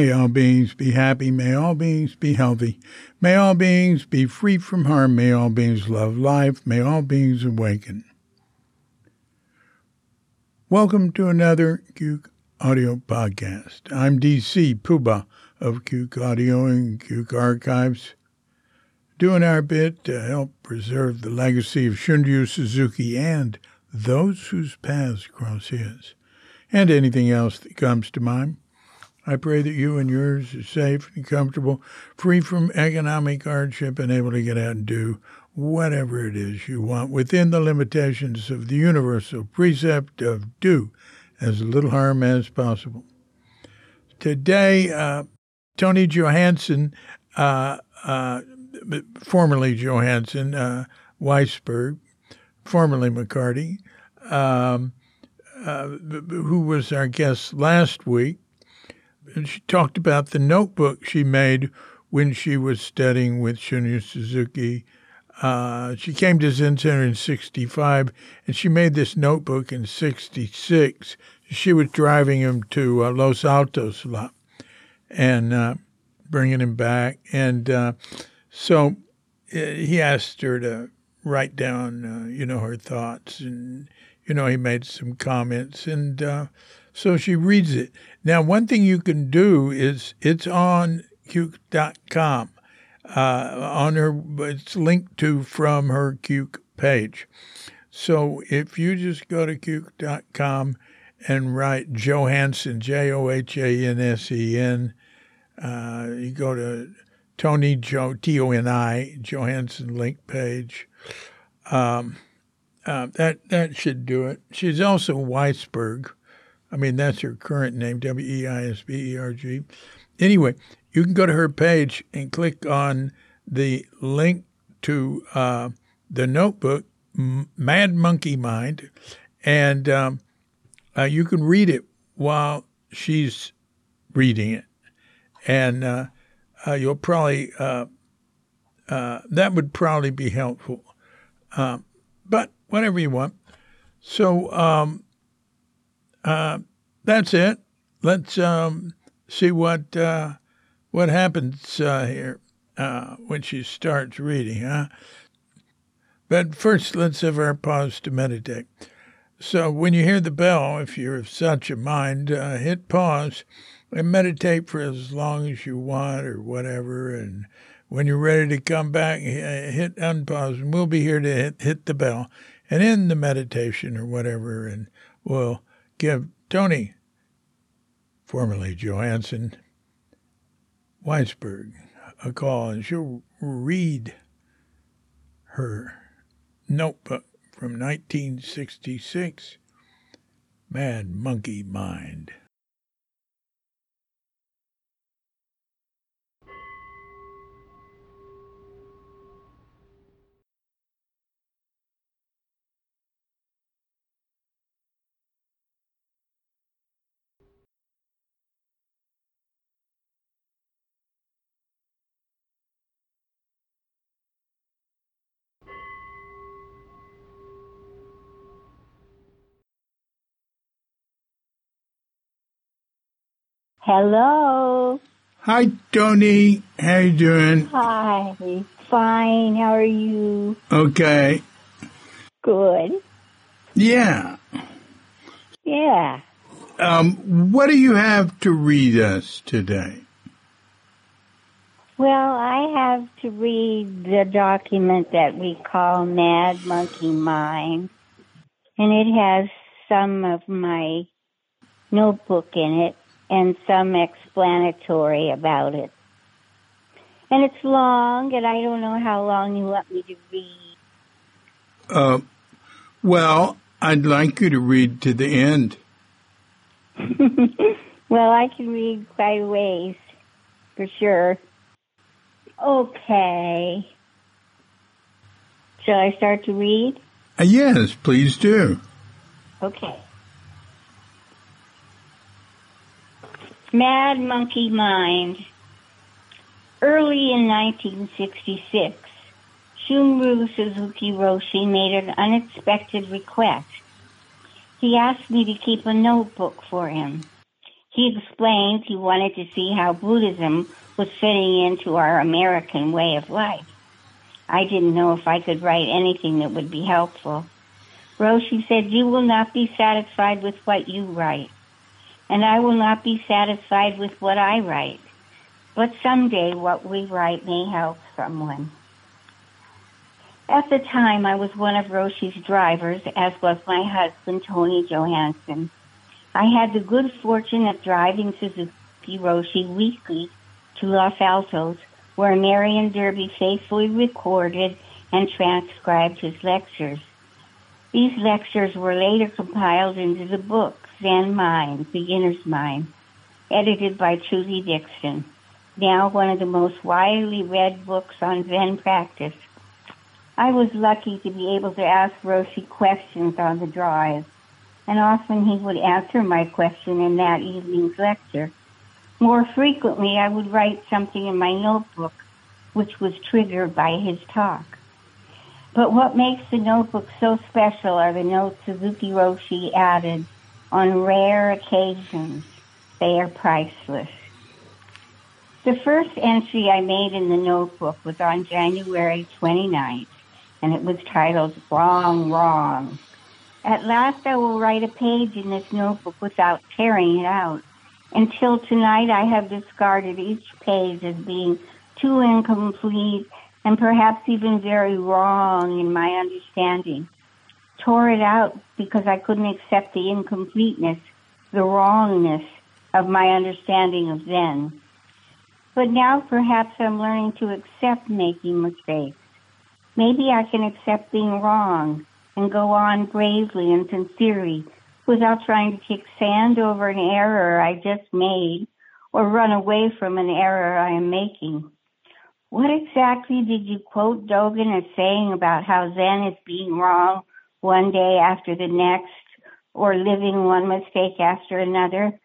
May all beings be happy. May all beings be healthy. May all beings be free from harm. May all beings love life. May all beings awaken. Welcome to another Cuke Audio podcast. I'm DC Puba of Cuke Audio and Cuke Archives, doing our bit to help preserve the legacy of Shunryu Suzuki and those whose paths cross his, and anything else that comes to mind. I pray that you and yours are safe and comfortable, free from economic hardship, and able to get out and do whatever it is you want within the limitations of the universal precept of do as little harm as possible. Today, uh, Toni Johansen, uh, uh, formerly Johansen, uh, Weisberg, formerly McCarty, um, uh, who was our guest last week, she talked about the notebook she made when she was studying with Shunryu Suzuki. Uh, she came to Zen Center in 65, and she made this notebook in 66. She was driving him to uh, Los Altos a lot and uh, bringing him back. And uh, so uh, he asked her to write down, uh, you know, her thoughts. And, you know, he made some comments. And so she reads it. Now, one thing you can do is it's on Cuke.com. Uh, on her, it's linked to from her Cuke page. So if you just go to Cuke.com and write Johansen, J O H A N S E N, uh, you go to Toni Jo T O N I Johansen link page. Um, uh, that that should do it. She's also Weisberg, I mean, that's her current name, W E I S B E R G. Anyway, you can go to her page and click on the link to uh, the notebook, Mad Monkey Mind, and um, uh, you can read it while she's reading it. And uh, uh you'll probably, uh, uh, that would probably be helpful. but whatever you want. So, um, uh, that's it. Let's um, see what uh, what happens uh, here uh, when she starts reading, huh? But first, let's have our pause to meditate. So, when you hear the bell, if you're of such a mind, hit pause and meditate for as long as you want or whatever. And when you're ready to come back, hit unpause, and we'll be here to hit, hit the bell and end the meditation or whatever. And we'll give Toni, formerly Johansen, Weisberg, a call, and she'll read her notebook from 1966, Mad Monkey Mind. Hello. Hi, Toni. How you doing? Hi. Fine. How are you? Okay. Good. Yeah. Yeah. Um, what do you have to read us today? Well, I have to read the document that we call Mad Monkey Mind, and it has some of my notebook in it and some explanatory about it. And it's long, and I don't know how long you want me to read. Uh, well, I'd like you to read to the end. well, I can read quite a ways, for sure. Okay. Shall I start to read? Uh, yes, please do. Okay. Mad Monkey Mind. Early in 1966, Shunryu Suzuki Roshi made an unexpected request. He asked me to keep a notebook for him. He explained he wanted to see how Buddhism was fitting into our American way of life. I didn't know if I could write anything that would be helpful. Roshi said, You will not be satisfied with what you write, and I will not be satisfied with what I write. But someday what we write may help someone. At the time, I was one of Roshi's drivers, as was my husband, Tony Johansen. I had the good fortune of driving Suzuki Roshi weekly to Los Altos, where Marian Derby faithfully recorded and transcribed his lectures. These lectures were later compiled into the book Zen Mind, Beginner's Mind, edited by Trudy Dixon, now one of the most widely read books on Zen practice. I was lucky to be able to ask Roshi questions on the drive, and often he would answer my question in that evening's lecture. More frequently, I would write something in my notebook which was triggered by his talk. But what makes the notebook so special are the notes Suzuki Roshi added on rare occasions. They are priceless. The first entry I made in the notebook was on January 29th, and it was titled Wrong, Wrong. At last I will write a page in this notebook without tearing it out. Until tonight I have discarded each page as being too incomplete and perhaps even very wrong in my understanding. Tore it out because I couldn't accept the incompleteness, the wrongness of my understanding of Zen. But now perhaps I'm learning to accept making mistakes. Maybe I can accept being wrong and go on bravely and sincerely without trying to kick sand over an error I just made or run away from an error I am making. What exactly did you quote Dogen as saying about how Zen is being wrong one day after the next or living one mistake after another?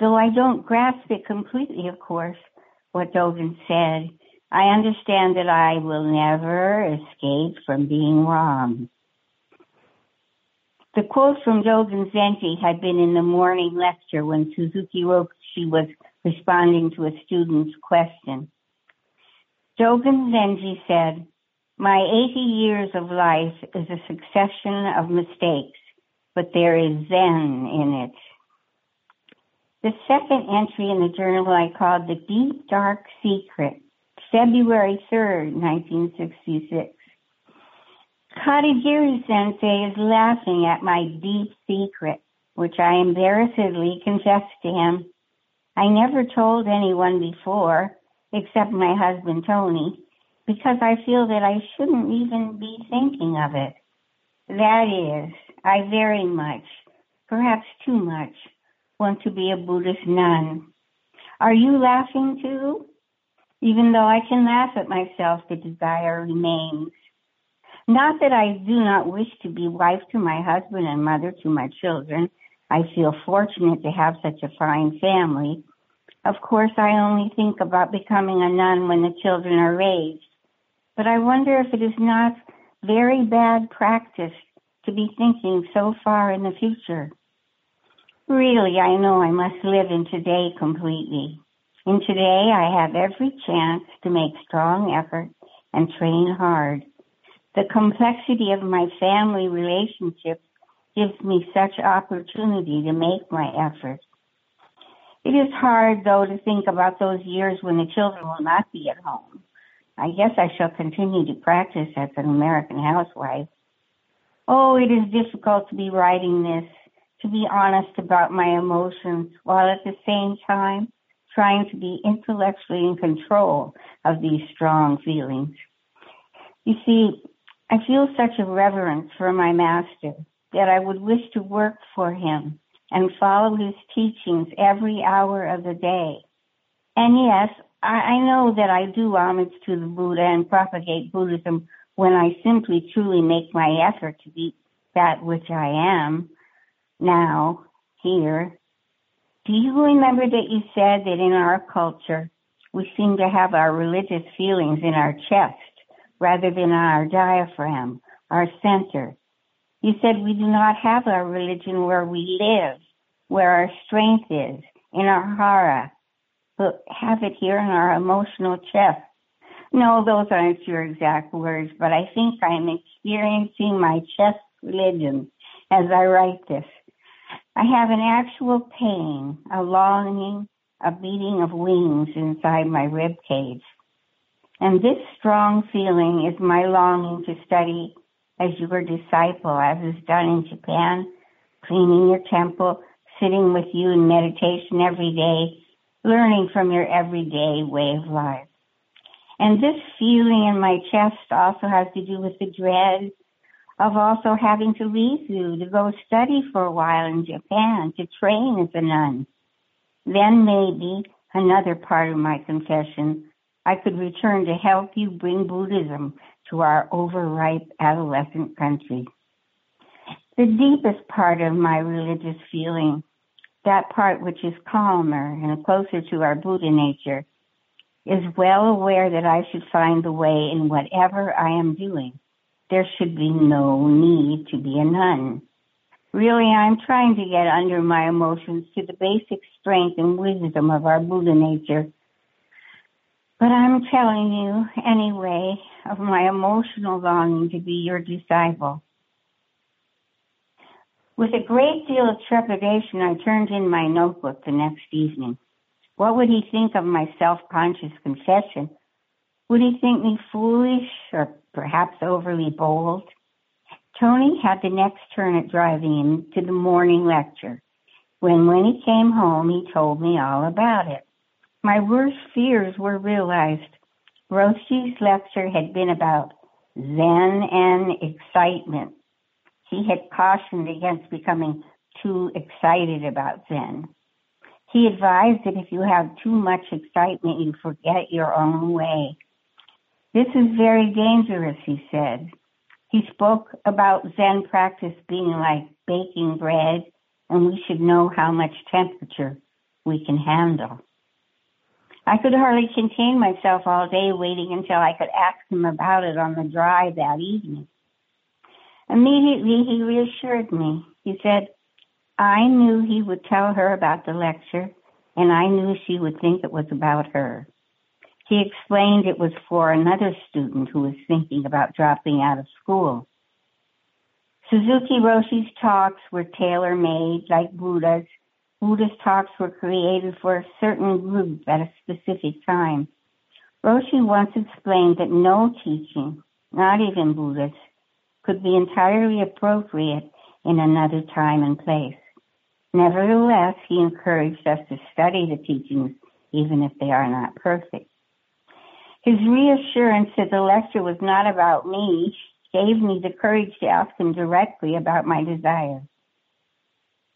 Though I don't grasp it completely, of course, what Dogen said. I understand that I will never escape from being wrong. The quote from Dogen Zenji had been in the morning lecture when Suzuki Roshi was responding to a student's question. Dogen Zenji said, My 80 years of life is a succession of mistakes, but there is Zen in it. The second entry in the journal I called The Deep Dark Secret, February 3rd, 1966. Katagiri Sensei is laughing at my deep secret, which I embarrassedly confessed to him. I never told anyone before, except my husband Tony, because I feel that I shouldn't even be thinking of it. That is, I very much, perhaps too much, want to be a Buddhist nun. Are you laughing too? Even though I can laugh at myself, the desire remains. Not that I do not wish to be wife to my husband and mother to my children. I feel fortunate to have such a fine family. Of course, I only think about becoming a nun when the children are raised. But I wonder if it is not very bad practice to be thinking so far in the future. Really, I know I must live in today completely. In today, I have every chance to make strong effort and train hard. The complexity of my family relationships gives me such opportunity to make my effort. It is hard, though, to think about those years when the children will not be at home. I guess I shall continue to practice as an American housewife. Oh, it is difficult to be writing this, to be honest about my emotions, while at the same time trying to be intellectually in control of these strong feelings. You see, I feel such a reverence for my master that I would wish to work for him and follow his teachings every hour of the day. And yes, I, I know that I do homage to the Buddha and propagate Buddhism when I simply truly make my effort to be that which I am now, here. Do you remember that you said that in our culture we seem to have our religious feelings in our chest rather than our diaphragm, our center? You said we do not have our religion where we live, where our strength is, in our hara, but have it here in our emotional chest. No, those aren't your exact words, but I think I'm experiencing my chest religion as I write this. I have an actual pain, a longing, a beating of wings inside my rib cage. And this strong feeling is my longing to study as your disciple, as is done in Japan, cleaning your temple, sitting with you in meditation every day, learning from your everyday way of life. And this feeling in my chest also has to do with the dread of also having to leave you to go study for a while in Japan to train as a nun. Then maybe another part of my confession, I could return to help you bring Buddhism to our overripe adolescent country. The deepest part of my religious feeling, that part which is calmer and closer to our Buddha nature, is well aware that I should find the way in whatever I am doing. There should be no need to be a nun. Really, I'm trying to get under my emotions to the basic strength and wisdom of our Buddha nature. But I'm telling you, anyway, of my emotional longing to be your disciple. With a great deal of trepidation, I turned in my notebook the next evening. What would he think of my self-conscious confession? Would he think me foolish or perhaps overly bold? Tony had the next turn at driving him to the morning lecture. When when he came home, he told me all about it. My worst fears were realized. Roshi's lecture had been about Zen and excitement. He had cautioned against becoming too excited about Zen. He advised that if you have too much excitement, you forget your own way. This is very dangerous, he said. He spoke about Zen practice being like baking bread, and we should know how much temperature we can handle. I could hardly contain myself all day waiting until I could ask him about it on the drive that evening. Immediately he reassured me. He said, I knew he would tell her about the lecture, and I knew she would think it was about her. He explained it was for another student who was thinking about dropping out of school. Suzuki Roshi's talks were tailor made like Buddha's. Buddha's talks were created for a certain group at a specific time. Roshi once explained that no teaching, not even Buddha's, could be entirely appropriate in another time and place. Nevertheless, he encouraged us to study the teachings even if they are not perfect. His reassurance that the lecture was not about me gave me the courage to ask him directly about my desire.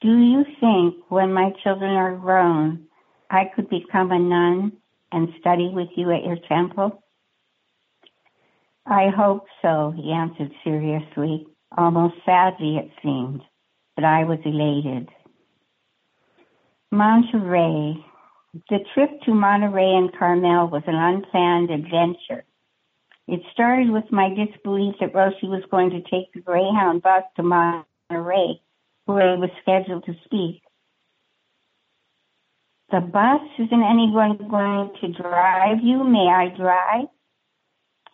Do you think when my children are grown, I could become a nun and study with you at your temple? I hope so, he answered seriously, almost sadly it seemed, but I was elated. Monterey. The trip to Monterey and Carmel was an unplanned adventure. It started with my disbelief that Roshi was going to take the Greyhound bus to Monterey, where he was scheduled to speak. The bus? Isn't anyone going to drive you? May I drive?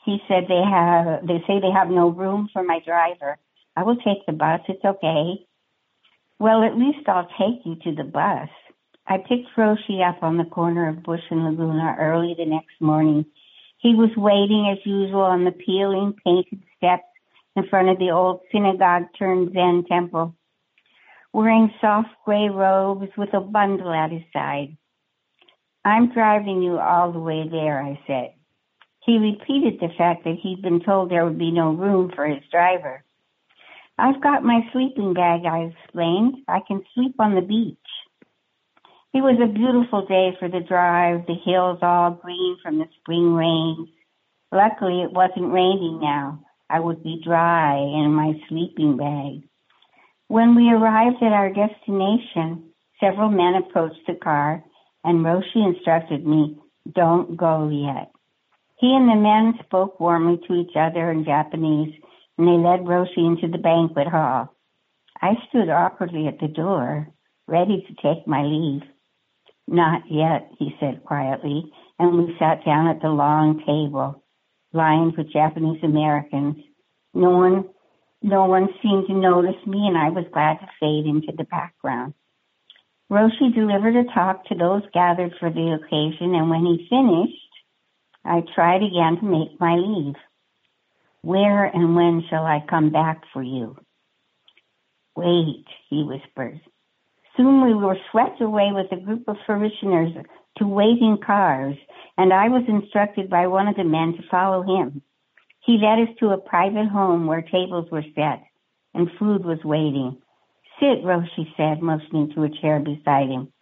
He said they have, they say they have no room for my driver. I will take the bus. It's okay. Well, at least I'll take you to the bus. I picked Roshi up on the corner of Bush and Laguna early the next morning. He was waiting as usual on the peeling painted steps in front of the old synagogue turned Zen temple, wearing soft gray robes with a bundle at his side. I'm driving you all the way there, I said. He repeated the fact that he'd been told there would be no room for his driver. I've got my sleeping bag, I explained. I can sleep on the beach. It was a beautiful day for the drive, the hills all green from the spring rains. Luckily, it wasn't raining now. I would be dry in my sleeping bag. When we arrived at our destination, several men approached the car and Roshi instructed me, don't go yet. He and the men spoke warmly to each other in Japanese and they led Roshi into the banquet hall. I stood awkwardly at the door, ready to take my leave. Not yet, he said quietly, and we sat down at the long table, lined with Japanese Americans. No one, no one seemed to notice me, and I was glad to fade into the background. Roshi delivered a talk to those gathered for the occasion, and when he finished, I tried again to make my leave. Where and when shall I come back for you? Wait, he whispered. Soon we were swept away with a group of parishioners to waiting cars, and I was instructed by one of the men to follow him. He led us to a private home where tables were set and food was waiting. Sit, Roshi said, motioning to a chair beside him.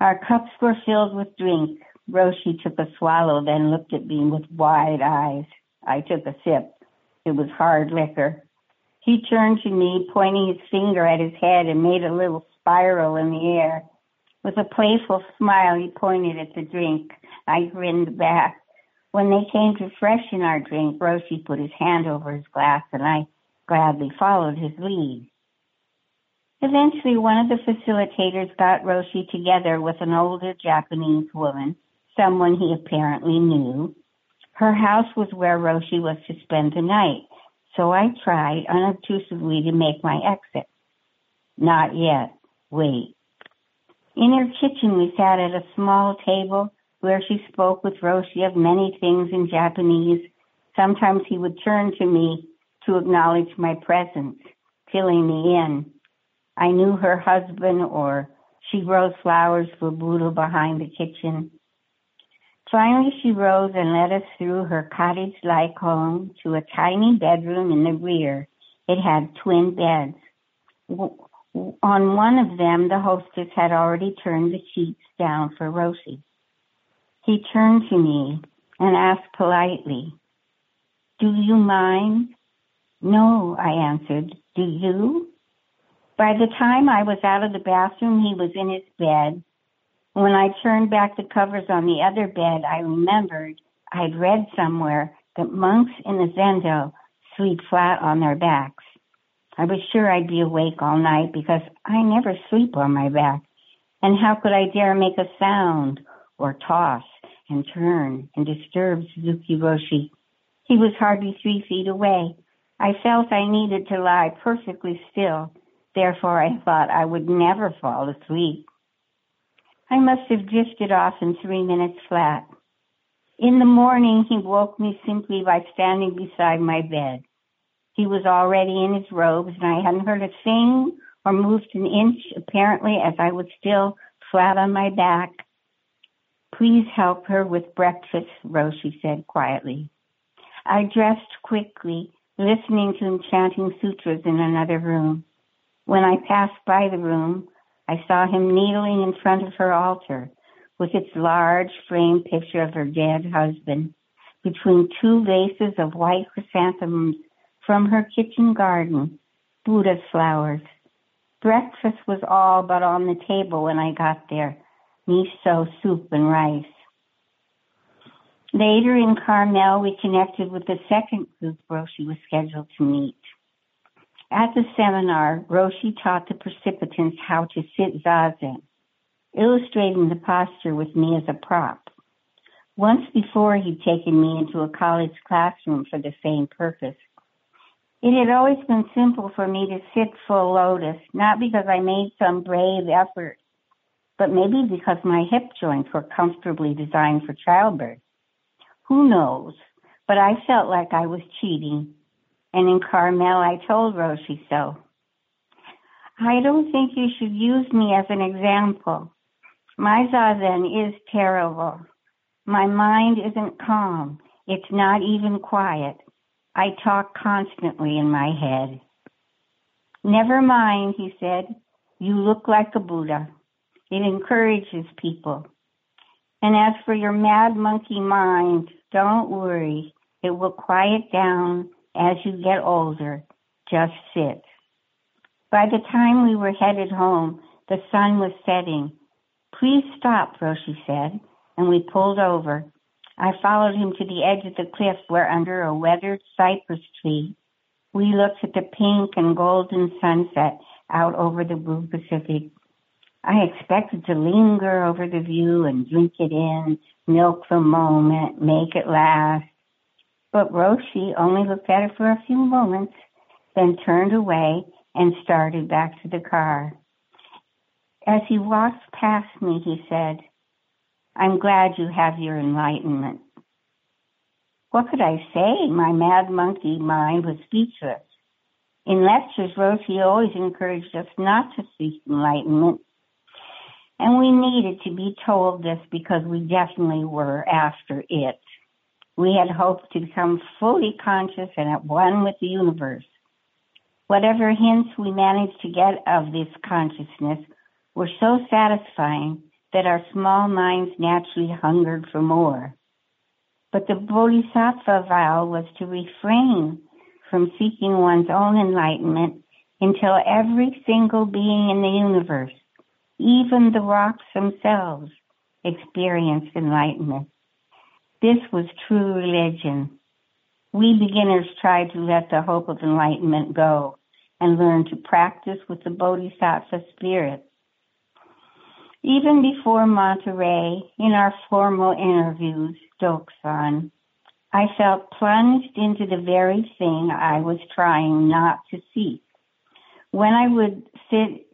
Our cups were filled with drink. Roshi took a swallow, then looked at me with wide eyes. I took a sip. It was hard liquor. He turned to me, pointing his finger at his head, and made a little spiral in the air. With a playful smile, he pointed at the drink. I grinned back. When they came to freshen our drink, Roshi put his hand over his glass, and I gladly followed his lead. Eventually, one of the facilitators got Roshi together with an older Japanese woman, someone he apparently knew. Her house was where Roshi was to spend the night, so I tried unobtrusively to make my exit. Not yet. Wait. In her kitchen, we sat at a small table where she spoke with Roshi of many things in Japanese. Sometimes he would turn to me to acknowledge my presence, filling me in. I knew her husband or she grows flowers for Buddha behind the kitchen. Finally, she rose and led us through her cottage like home to a tiny bedroom in the rear. It had twin beds. On one of them, the hostess had already turned the sheets down for Roshi. He turned to me and asked politely, Do you mind? No, I answered. Do you? By the time I was out of the bathroom, he was in his bed. When I turned back the covers on the other bed, I remembered I'd read somewhere that monks in the Zendo sleep flat on their backs. I was sure I'd be awake all night because I never sleep on my back. And how could I dare make a sound or toss and turn and disturb Suzuki Roshi? He was hardly three feet away. I felt I needed to lie perfectly still Therefore, I thought I would never fall asleep. I must have drifted off in three minutes flat. In the morning, he woke me simply by standing beside my bed. He was already in his robes, and I hadn't heard a thing or moved an inch, apparently, as I was still flat on my back. Please help her with breakfast, Roshi said quietly. I dressed quickly, listening to him chanting sutras in another room. When I passed by the room, I saw him kneeling in front of her altar with its large framed picture of her dead husband between two vases of white chrysanthemums from her kitchen garden, Buddha's flowers. Breakfast was all but on the table when I got there miso soup and rice. Later in Carmel, we connected with the second group Roshi was scheduled to meet. At the seminar, Roshi taught the participants how to sit zazen, illustrating the posture with me as a prop. Once before, he'd taken me into a college classroom for the same purpose. It had always been simple for me to sit full lotus, not because I made some brave effort, but maybe because my hip joints were comfortably designed for childbirth. Who knows? But I felt like I was cheating and in Carmel, I told Roshi so. I don't think you should use me as an example. My zazen is terrible. My mind isn't calm. It's not even quiet. I talk constantly in my head. Never mind, he said. You look like a Buddha. It encourages people. And as for your mad monkey mind, don't worry. It will quiet down as you get older, just sit. By the time we were headed home, the sun was setting. Please stop, Roshi said, and we pulled over. I followed him to the edge of the cliff where under a weathered cypress tree, we looked at the pink and golden sunset out over the blue Pacific. I expected to linger over the view and drink it in, milk the moment, make it last. But Roshi only looked at it for a few moments, then turned away and started back to the car. As he walked past me, he said, I'm glad you have your enlightenment. What could I say? My mad monkey mind was speechless. In lectures, Roshi always encouraged us not to seek enlightenment, and we needed to be told this because we definitely were after it. We had hoped to become fully conscious and at one with the universe. Whatever hints we managed to get of this consciousness were so satisfying that our small minds naturally hungered for more. But the bodhisattva vow was to refrain from seeking one's own enlightenment until every single being in the universe, even the rocks themselves, experienced enlightenment. This was true religion. We beginners tried to let the hope of enlightenment go and learn to practice with the bodhisattva spirit. Even before Monterey, in our formal interviews, Doksan, I felt plunged into the very thing I was trying not to see. When I would sit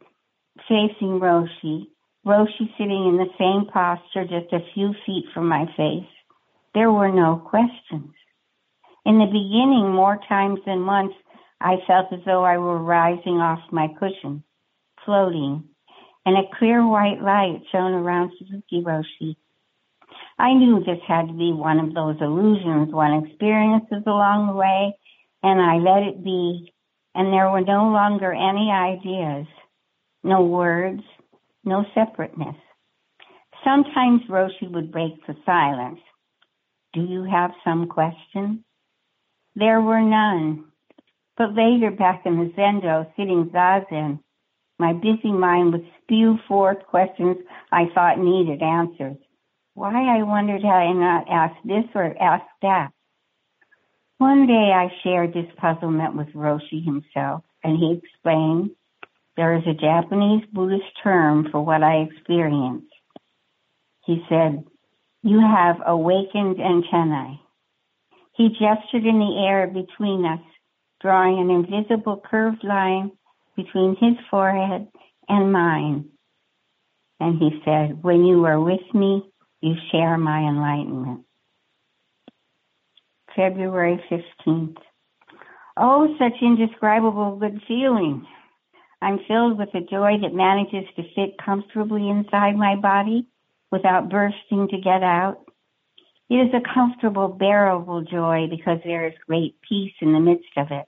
facing Roshi, Roshi sitting in the same posture just a few feet from my face, there were no questions. In the beginning, more times than once, I felt as though I were rising off my cushion, floating, and a clear white light shone around Suzuki Roshi. I knew this had to be one of those illusions one experiences along the way, and I let it be, and there were no longer any ideas, no words, no separateness. Sometimes Roshi would break the silence. Do you have some question? There were none. But later, back in the Zendo, sitting Zazen, my busy mind would spew forth questions I thought needed answers. Why, I wondered, had I not asked this or asked that? One day I shared this puzzlement with Roshi himself, and he explained there is a Japanese Buddhist term for what I experienced. He said, You have awakened antennae. He gestured in the air between us, drawing an invisible curved line between his forehead and mine. And he said, When you are with me, you share my enlightenment. February 15th. Oh, such indescribable good feeling. I'm filled with a joy that manages to fit comfortably inside my body without bursting to get out. It is a comfortable, bearable joy because there is great peace in the midst of it.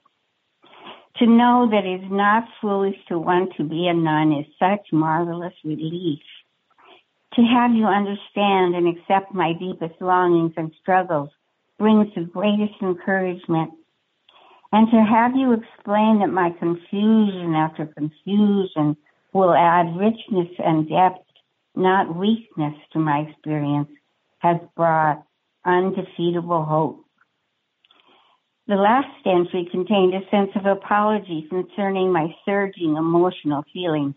To know that it is not foolish to want to be a nun is such marvelous relief. To have you understand and accept my deepest longings and struggles brings the greatest encouragement. And to have you explain that my confusion after confusion will add richness and depth, not weakness to my experience, has brought undefeatable hope. The last entry contained a sense of apology concerning my surging emotional feelings.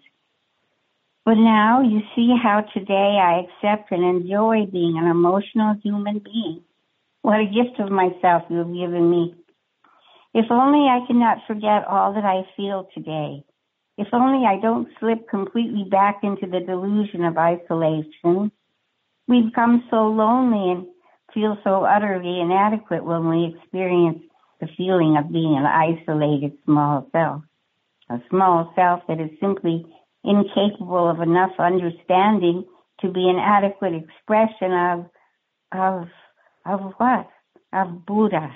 But now you see how today I accept and enjoy being an emotional human being. What a gift of myself you have given me. If only I cannot forget all that I feel today. If only I don't slip completely back into the delusion of isolation. We become so lonely and feel so utterly inadequate when we experience the feeling of being an isolated small self. A small self that is simply incapable of enough understanding to be an adequate expression of of of what? Of Buddha.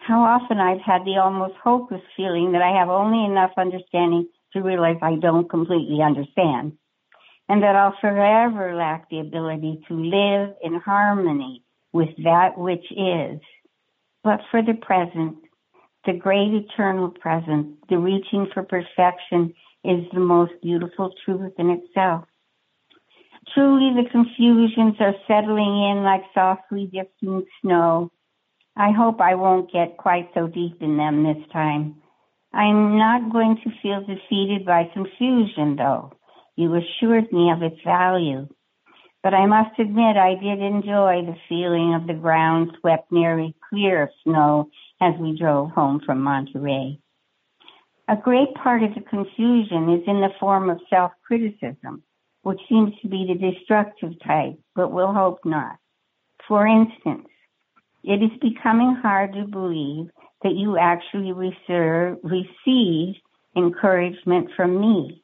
How often I've had the almost hopeless feeling that I have only enough understanding to realize I don't completely understand. And that I'll forever lack the ability to live in harmony with that which is. But for the present, the great eternal present, the reaching for perfection is the most beautiful truth in itself. Truly, the confusions are settling in like softly drifting snow. I hope I won't get quite so deep in them this time. I'm not going to feel defeated by confusion, though. you assured me of its value. But I must admit I did enjoy the feeling of the ground swept nearly clear of snow as we drove home from Monterey. A great part of the confusion is in the form of self-criticism, which seems to be the destructive type, but we'll hope not. For instance, it is becoming hard to believe that you actually receive encouragement from me.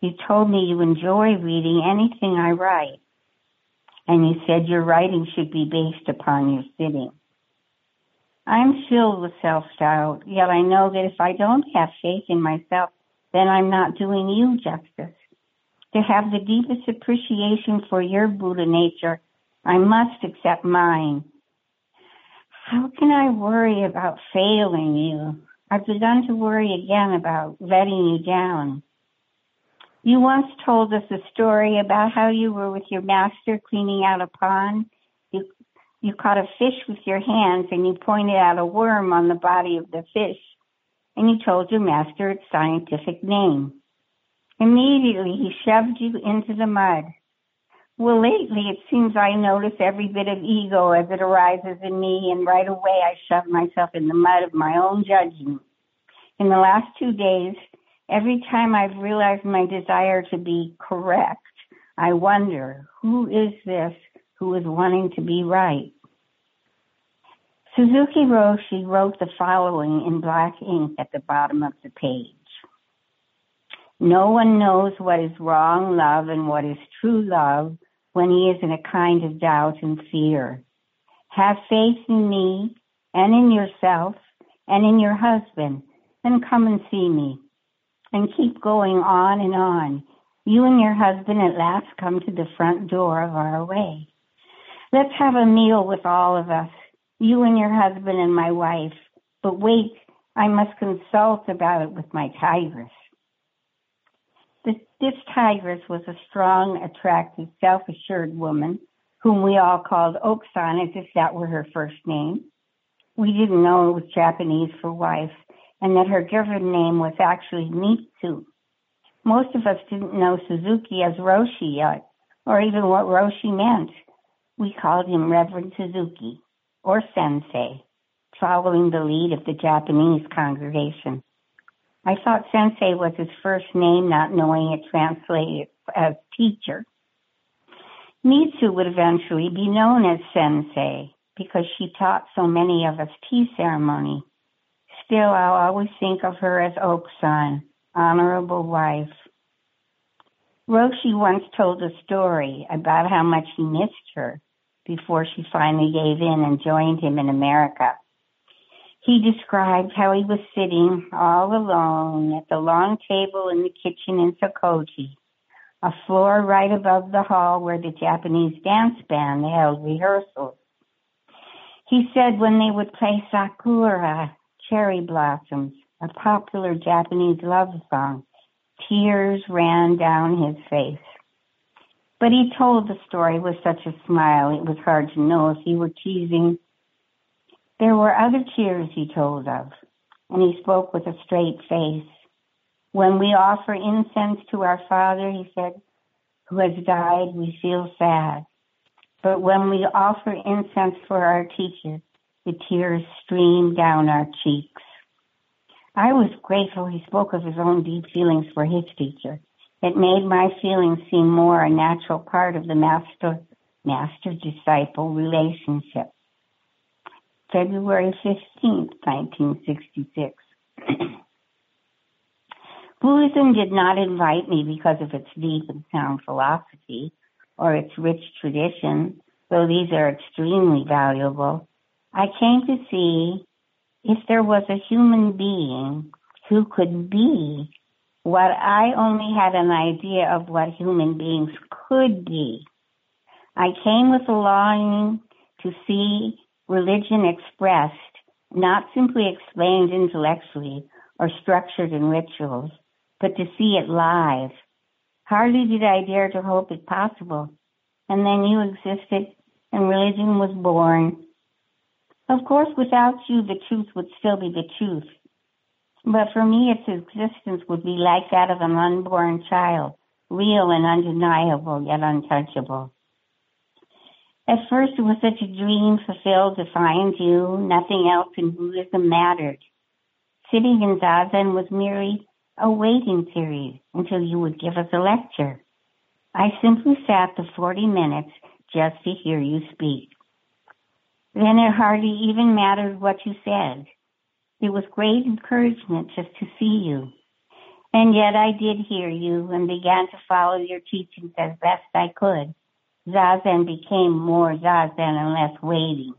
You told me you enjoy reading anything I write, and you said your writing should be based upon your sitting. I'm filled with self-doubt, yet I know that if I don't have faith in myself, then I'm not doing you justice. To have the deepest appreciation for your Buddha nature, I must accept mine. How can I worry about failing you? I've begun to worry again about letting you down. You once told us a story about how you were with your master cleaning out a pond you you caught a fish with your hands and you pointed out a worm on the body of the fish and you told your master its scientific name. Immediately he shoved you into the mud. Well, lately it seems I notice every bit of ego as it arises in me and right away I shove myself in the mud of my own judgment. In the last two days, every time I've realized my desire to be correct, I wonder, who is this who is wanting to be right. Suzuki Roshi wrote the following in black ink at the bottom of the page. No one knows what is wrong love and what is true love when he is in a kind of doubt and fear. Have faith in me and in yourself and in your husband and come and see me and keep going on and on. You and your husband at last come to the front door of our way. Let's have a meal with all of us, you and your husband and my wife. But wait, I must consult about it with my tigress. This, this tigress was a strong, attractive, self-assured woman whom we all called Oksan as if that were her first name. We didn't know it was Japanese for wife and that her given name was actually Mitsu. Most of us didn't know Suzuki as Roshi yet, or even what Roshi meant. We called him Reverend Suzuki or Sensei, following the lead of the Japanese congregation. I thought Sensei was his first name, not knowing it translated as teacher. Mitsu would eventually be known as Sensei because she taught so many of us tea ceremony. Still, I'll always think of her as Oksan, honorable wife. Roshi once told a story about how much he missed her before she finally gave in and joined him in America. He described how he was sitting all alone at the long table in the kitchen in Sokoji, a floor right above the hall where the Japanese dance band held rehearsals. He said when they would play Sakura, Cherry Blossoms, a popular Japanese love song, Tears ran down his face. But he told the story with such a smile, it was hard to know if he were teasing. There were other tears he told of, and he spoke with a straight face. When we offer incense to our Father, he said, who has died, we feel sad. But when we offer incense for our teacher, the tears stream down our cheeks. I was grateful he spoke of his own deep feelings for his teacher. It made my feelings seem more a natural part of the master master disciple relationship. February 15th, 1966. Buddhism did not invite me because of its deep and sound philosophy or its rich tradition, though these are extremely valuable. I came to see if there was a human being who could be what I only had an idea of what human beings could be. I came with a longing to see religion expressed, not simply explained intellectually or structured in rituals, but to see it live. Hardly did I dare to hope it possible. And then you existed and religion was born of course, without you, the truth would still be the truth. But for me, its existence would be like that of an unborn child, real and undeniable, yet untouchable. At first, it was such a dream fulfilled to find you. Nothing else in Buddhism mattered. Sitting in Zazen was merely a waiting period until you would give us a lecture. I simply sat the 40 minutes just to hear you speak. Then it hardly even mattered what you said. It was great encouragement just to see you. And yet I did hear you and began to follow your teachings as best I could. Zazen became more Zazen and less waiting.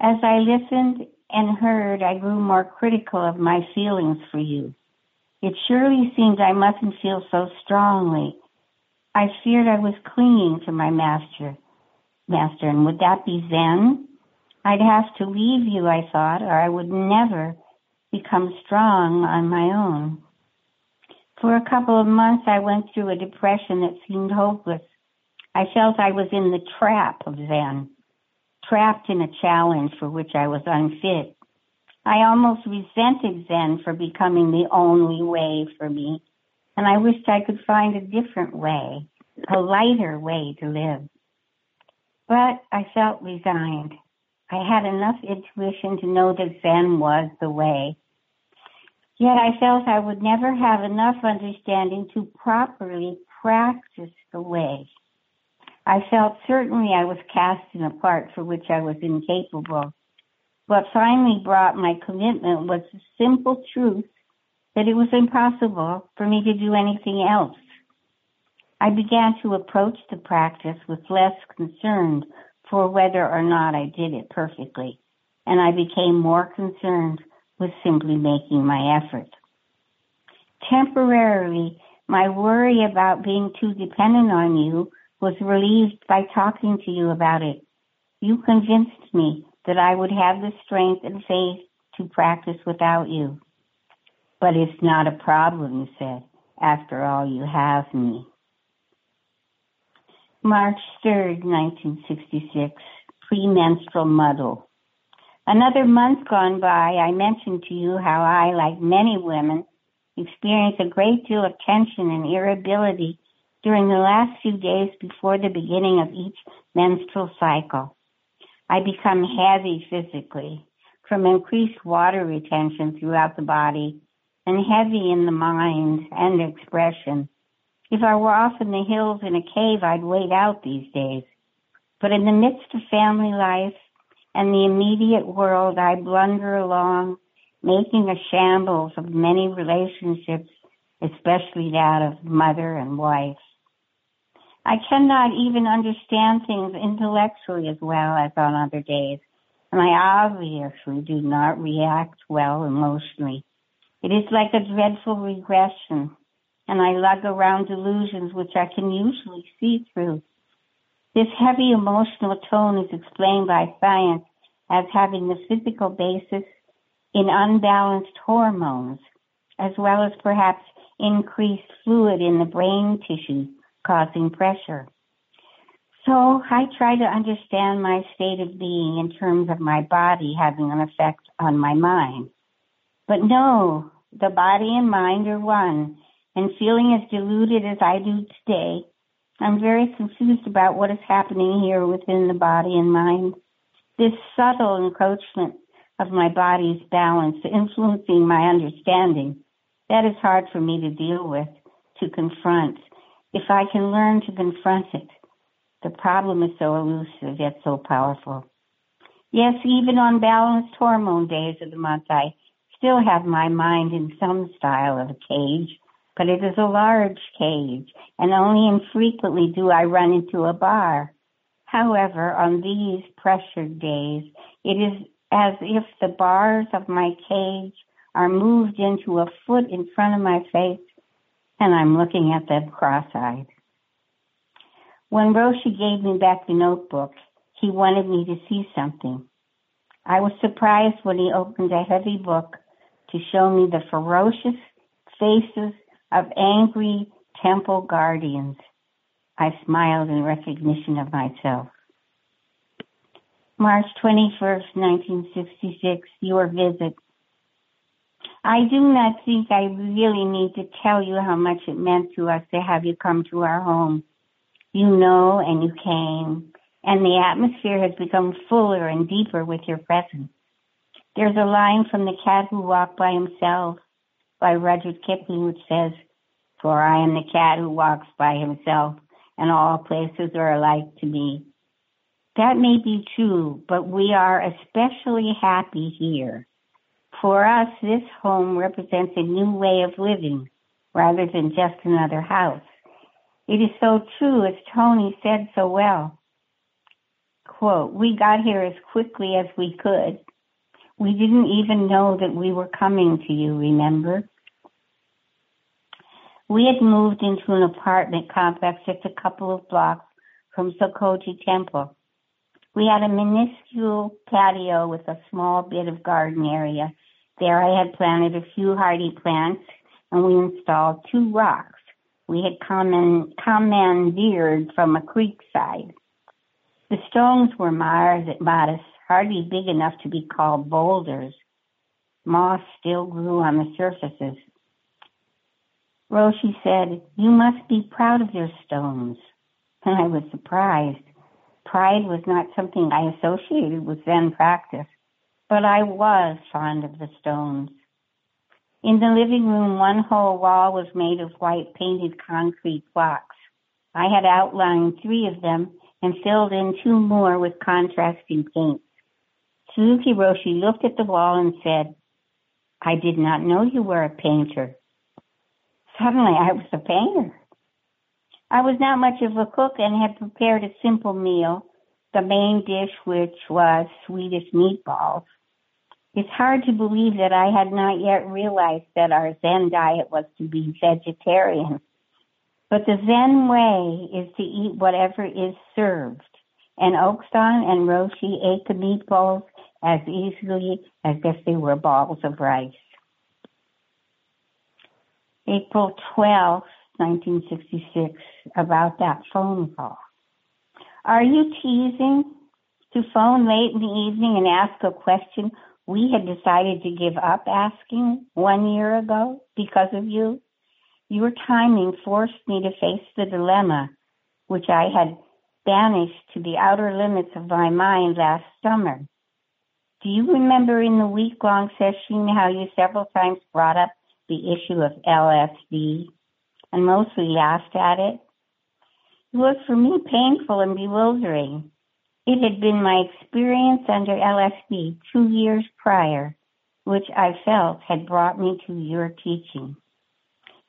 As I listened and heard, I grew more critical of my feelings for you. It surely seemed I mustn't feel so strongly. I feared I was clinging to my master. Master, and would that be Zen? I'd have to leave you, I thought, or I would never become strong on my own. For a couple of months, I went through a depression that seemed hopeless. I felt I was in the trap of Zen, trapped in a challenge for which I was unfit. I almost resented Zen for becoming the only way for me, and I wished I could find a different way, a lighter way to live. But I felt resigned. I had enough intuition to know that Zen was the way. Yet I felt I would never have enough understanding to properly practice the way. I felt certainly I was cast in a part for which I was incapable. What finally brought my commitment was the simple truth that it was impossible for me to do anything else. I began to approach the practice with less concern for whether or not I did it perfectly, and I became more concerned with simply making my effort. Temporarily, my worry about being too dependent on you was relieved by talking to you about it. You convinced me that I would have the strength and faith to practice without you. But it's not a problem, you said. After all, you have me. March 3rd, 1966, premenstrual muddle. Another month gone by, I mentioned to you how I, like many women, experience a great deal of tension and irritability during the last few days before the beginning of each menstrual cycle. I become heavy physically from increased water retention throughout the body and heavy in the mind and expression. If I were off in the hills in a cave, I'd wait out these days. But in the midst of family life and the immediate world, I blunder along, making a shambles of many relationships, especially that of mother and wife. I cannot even understand things intellectually as well as on other days, and I obviously do not react well emotionally. It is like a dreadful regression, and I lug around delusions which I can usually see through. This heavy emotional tone is explained by science as having the physical basis in unbalanced hormones, as well as perhaps increased fluid in the brain tissues causing pressure. So I try to understand my state of being in terms of my body having an effect on my mind. But no, the body and mind are one, and feeling as deluded as I do today, I'm very confused about what is happening here within the body and mind. This subtle encroachment of my body's balance influencing my understanding, that is hard for me to deal with, to confront if I can learn to confront it. The problem is so elusive yet so powerful. Yes, even on balanced hormone days of the month, I still have my mind in some style of a cage, but it is a large cage, and only infrequently do I run into a bar. However, on these pressured days, it is as if the bars of my cage are moved into a foot in front of my face and I'm looking at them cross-eyed. When Roshi gave me back the notebook, he wanted me to see something. I was surprised when he opened a heavy book to show me the ferocious faces of angry temple guardians. I smiled in recognition of myself. March 21st, 1966, your visit I do not think I really need to tell you how much it meant to us to have you come to our home. You know, and you came, and the atmosphere has become fuller and deeper with your presence. There's a line from The Cat Who Walked by Himself by Rudyard Kipling which says, For I am the cat who walks by himself, and all places are alike to me. That may be true, but we are especially happy here. For us, this home represents a new way of living rather than just another house. It is so true, as Tony said so well. Quote, we got here as quickly as we could. We didn't even know that we were coming to you, remember? We had moved into an apartment complex just a couple of blocks from Sokoji Temple. We had a minuscule patio with a small bit of garden area there I had planted a few hardy plants and we installed two rocks we had commandeered from a creek side. The stones were modest, hardly big enough to be called boulders. Moss still grew on the surfaces. Roshi said, You must be proud of your stones. And I was surprised. Pride was not something I associated with Zen practice but I was fond of the stones. In the living room, one whole wall was made of white painted concrete blocks. I had outlined three of them and filled in two more with contrasting paints. Suzuki Roshi looked at the wall and said, I did not know you were a painter. Suddenly I was a painter. I was not much of a cook and had prepared a simple meal, the main dish which was Swedish meatballs. It's hard to believe that I had not yet realized that our Zen diet was to be vegetarian. But the Zen way is to eat whatever is served. And Okusan and Roshi ate the meatballs as easily as if they were balls of rice. April 12, 1966, about that phone call. Are you teasing? To phone late in the evening and ask a question we had decided to give up asking one year ago because of you. Your timing forced me to face the dilemma, which I had banished to the outer limits of my mind last summer. Do you remember in the week long session how you several times brought up the issue of LSD and mostly laughed at it? It was for me painful and bewildering. It had been my experience under LSD two years prior, which I felt had brought me to your teaching.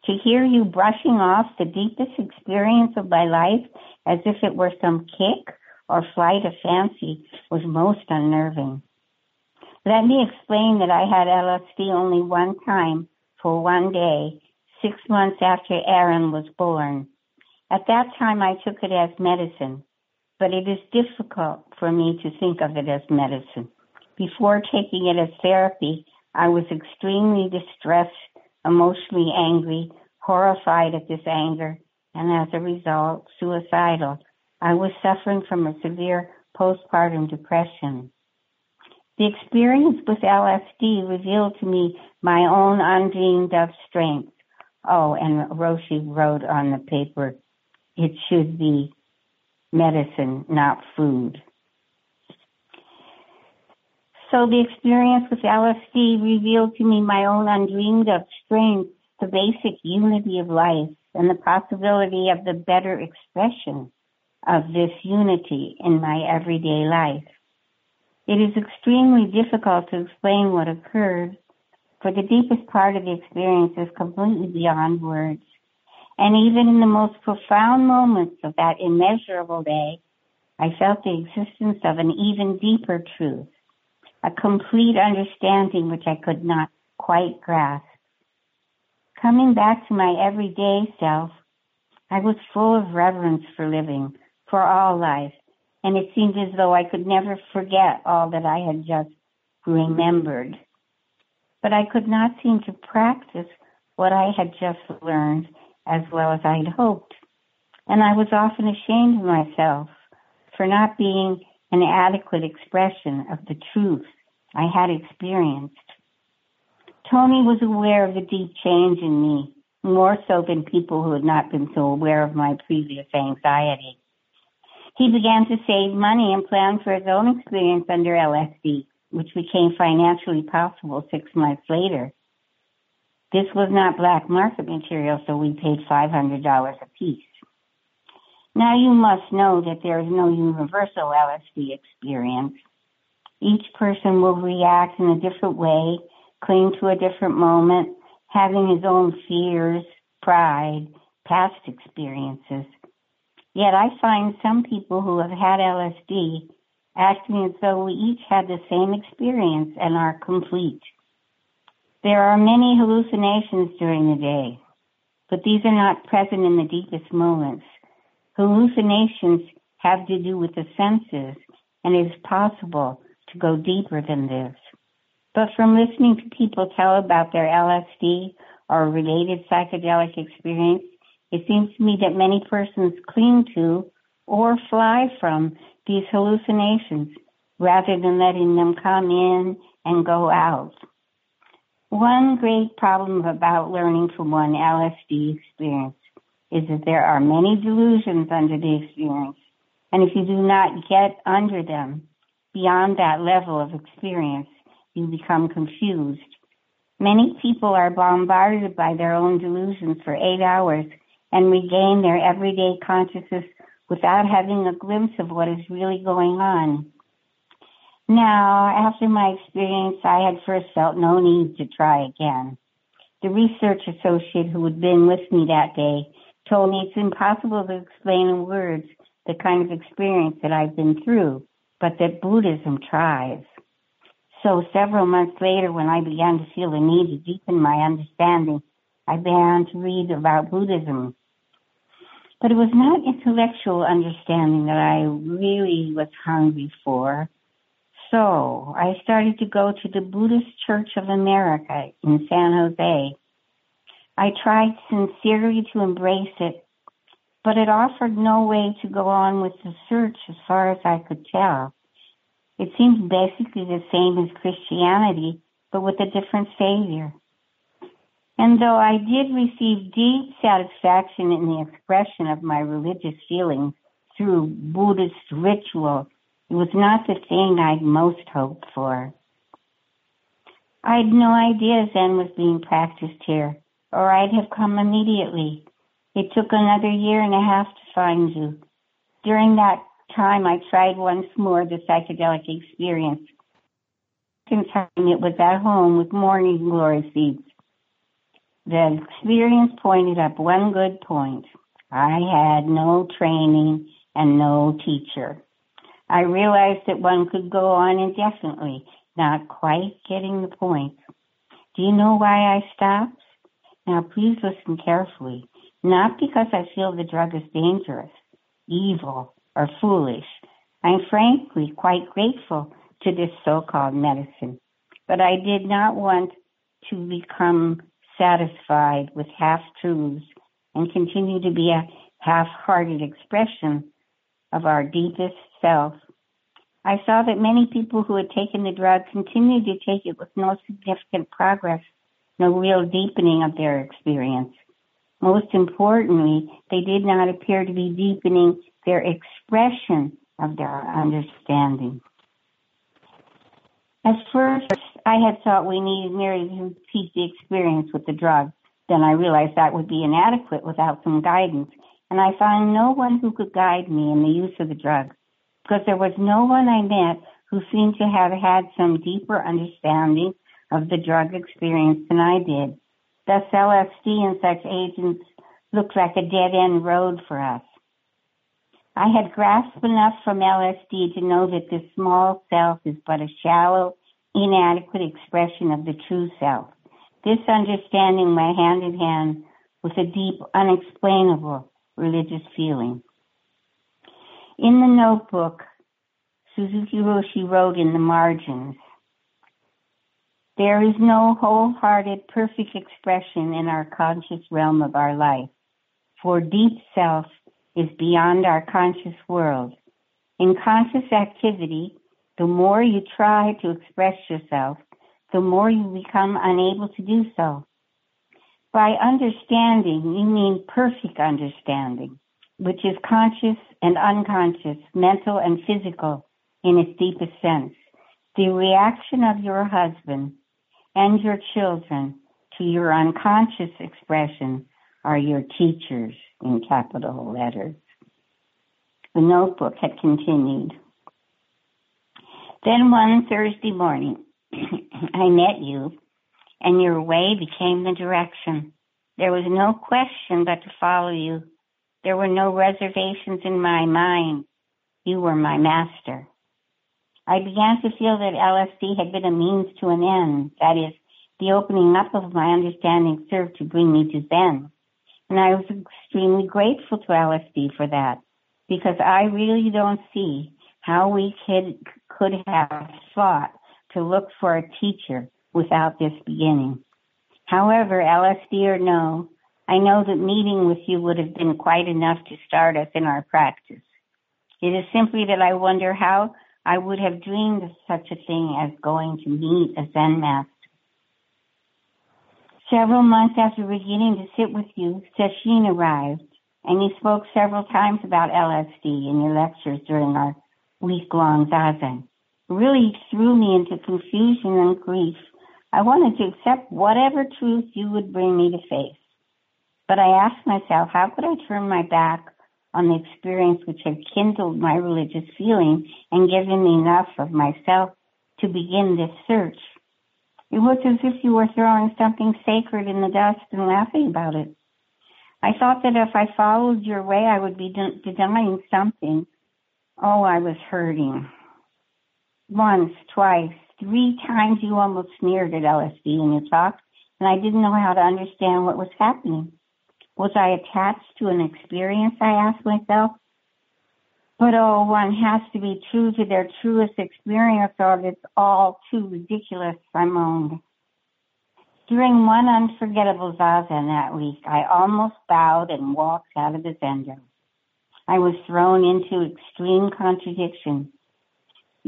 To hear you brushing off the deepest experience of my life as if it were some kick or flight of fancy was most unnerving. Let me explain that I had LSD only one time for one day, six months after Aaron was born. At that time, I took it as medicine but it is difficult for me to think of it as medicine. Before taking it as therapy, I was extremely distressed, emotionally angry, horrified at this anger, and as a result, suicidal. I was suffering from a severe postpartum depression. The experience with LSD revealed to me my own undreamed of strength. Oh, and Roshi wrote on the paper, it should be medicine, not food. So the experience with LSD revealed to me my own undreamed of strength, the basic unity of life, and the possibility of the better expression of this unity in my everyday life. It is extremely difficult to explain what occurred, for the deepest part of the experience is completely beyond words. And even in the most profound moments of that immeasurable day, I felt the existence of an even deeper truth, a complete understanding which I could not quite grasp. Coming back to my everyday self, I was full of reverence for living, for all life, and it seemed as though I could never forget all that I had just remembered. But I could not seem to practice what I had just learned as well as I'd hoped. And I was often ashamed of myself for not being an adequate expression of the truth I had experienced. Tony was aware of the deep change in me, more so than people who had not been so aware of my previous anxiety. He began to save money and plan for his own experience under LSD, which became financially possible six months later. This was not black market material, so we paid $500 a piece. Now you must know that there is no universal LSD experience. Each person will react in a different way, cling to a different moment, having his own fears, pride, past experiences. Yet I find some people who have had LSD acting as though we each had the same experience and are complete. There are many hallucinations during the day, but these are not present in the deepest moments. Hallucinations have to do with the senses, and it is possible to go deeper than this. But from listening to people tell about their LSD or related psychedelic experience, it seems to me that many persons cling to or fly from these hallucinations rather than letting them come in and go out. One great problem about learning from one LSD experience is that there are many delusions under the experience. And if you do not get under them beyond that level of experience, you become confused. Many people are bombarded by their own delusions for eight hours and regain their everyday consciousness without having a glimpse of what is really going on. Now, after my experience, I had first felt no need to try again. The research associate who had been with me that day told me it's impossible to explain in words the kind of experience that I've been through, but that Buddhism tries. So several months later, when I began to feel the need to deepen my understanding, I began to read about Buddhism. But it was not intellectual understanding that I really was hungry for. So I started to go to the Buddhist Church of America in San Jose. I tried sincerely to embrace it, but it offered no way to go on with the search as far as I could tell. It seems basically the same as Christianity, but with a different savior. And though I did receive deep satisfaction in the expression of my religious feelings through Buddhist ritual it was not the thing I'd most hoped for. I had no idea Zen was being practiced here, or I'd have come immediately. It took another year and a half to find you. During that time, I tried once more the psychedelic experience. Second time, it was at home with morning glory seeds. The experience pointed up one good point. I had no training and no teacher. I realized that one could go on indefinitely, not quite getting the point. Do you know why I stopped? Now please listen carefully. Not because I feel the drug is dangerous, evil, or foolish. I'm frankly quite grateful to this so-called medicine, but I did not want to become satisfied with half-truths and continue to be a half-hearted expression of our deepest self. I saw that many people who had taken the drug continued to take it with no significant progress, no real deepening of their experience. Most importantly, they did not appear to be deepening their expression of their understanding. At first, I had thought we needed merely to repeat the experience with the drug. Then I realized that would be inadequate without some guidance, and I found no one who could guide me in the use of the drug because there was no one I met who seemed to have had some deeper understanding of the drug experience than I did. Thus, LSD and such agents looked like a dead end road for us. I had grasped enough from LSD to know that the small self is but a shallow, inadequate expression of the true self. This understanding went hand in hand with a deep, unexplainable religious feeling. In the notebook, Suzuki Roshi wrote in the margins, there is no wholehearted, perfect expression in our conscious realm of our life, for deep self is beyond our conscious world. In conscious activity, the more you try to express yourself, the more you become unable to do so. By understanding, you mean perfect understanding, which is conscious and unconscious, mental and physical in its deepest sense. The reaction of your husband and your children to your unconscious expression are your teachers in capital letters. The notebook had continued. Then one Thursday morning, I met you, and your way became the direction. There was no question but to follow you. There were no reservations in my mind. You were my master. I began to feel that LSD had been a means to an end. That is, the opening up of my understanding served to bring me to Zen. And I was extremely grateful to LSD for that because I really don't see how we could, could have thought to look for a teacher without this beginning. However, LSD or no, I know that meeting with you would have been quite enough to start us in our practice. It is simply that I wonder how I would have dreamed of such a thing as going to meet a Zen master. Several months after beginning to sit with you, Sesshin arrived, and you spoke several times about LSD in your lectures during our week-long zazen. Really threw me into confusion and grief. I wanted to accept whatever truth you would bring me to face. But I asked myself, how could I turn my back on the experience which had kindled my religious feeling and given me enough of myself to begin this search? It was as if you were throwing something sacred in the dust and laughing about it. I thought that if I followed your way, I would be de- denying something. Oh, I was hurting. Once, twice, three times you almost sneered at LSD in your talk, and I didn't know how to understand what was happening. Was I attached to an experience? I asked myself. But oh, one has to be true to their truest experience or it's all too ridiculous, I moaned. During one unforgettable zazen that week, I almost bowed and walked out of the zendo. I was thrown into extreme contradiction.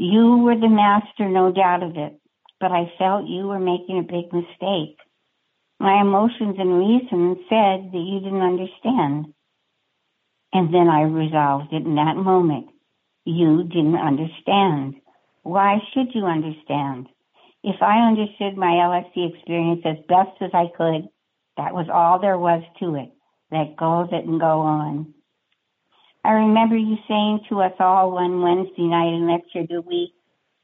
You were the master, no doubt of it, but I felt you were making a big mistake. My emotions and reason said that you didn't understand. And then I resolved it in that moment. You didn't understand. Why should you understand? If I understood my LSD experience as best as I could, that was all there was to it. Let go of it and go on. I remember you saying to us all one Wednesday night in lecture that we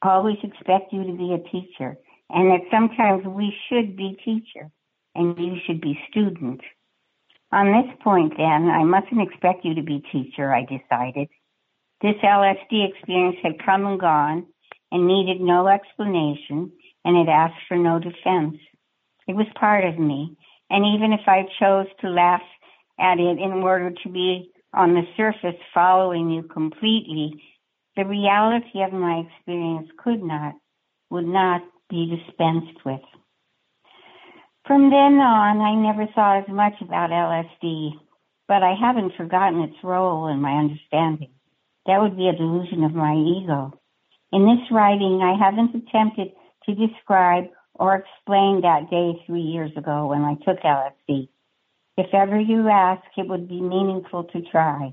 always expect you to be a teacher and that sometimes we should be teacher and you should be student. On this point, then, I mustn't expect you to be teacher, I decided. This LSD experience had come and gone and needed no explanation, and it asked for no defense. It was part of me, and even if I chose to laugh at it in order to be on the surface following you completely, the reality of my experience could not, would not be dispensed with. From then on, I never thought as much about LSD, but I haven't forgotten its role in my understanding. That would be a delusion of my ego. In this writing, I haven't attempted to describe or explain that day three years ago when I took LSD. If ever you ask, it would be meaningful to try.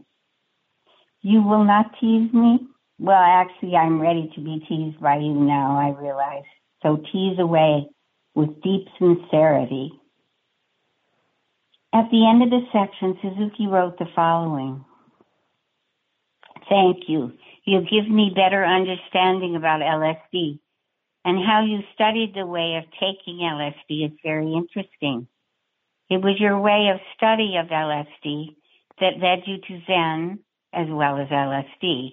You will not tease me? Well, actually, I'm ready to be teased by you now, I realize. So tease away with deep sincerity. At the end of the section, Suzuki wrote the following. Thank you. You give me better understanding about LSD and how you studied the way of taking LSD is very interesting. It was your way of study of LSD that led you to Zen as well as LSD.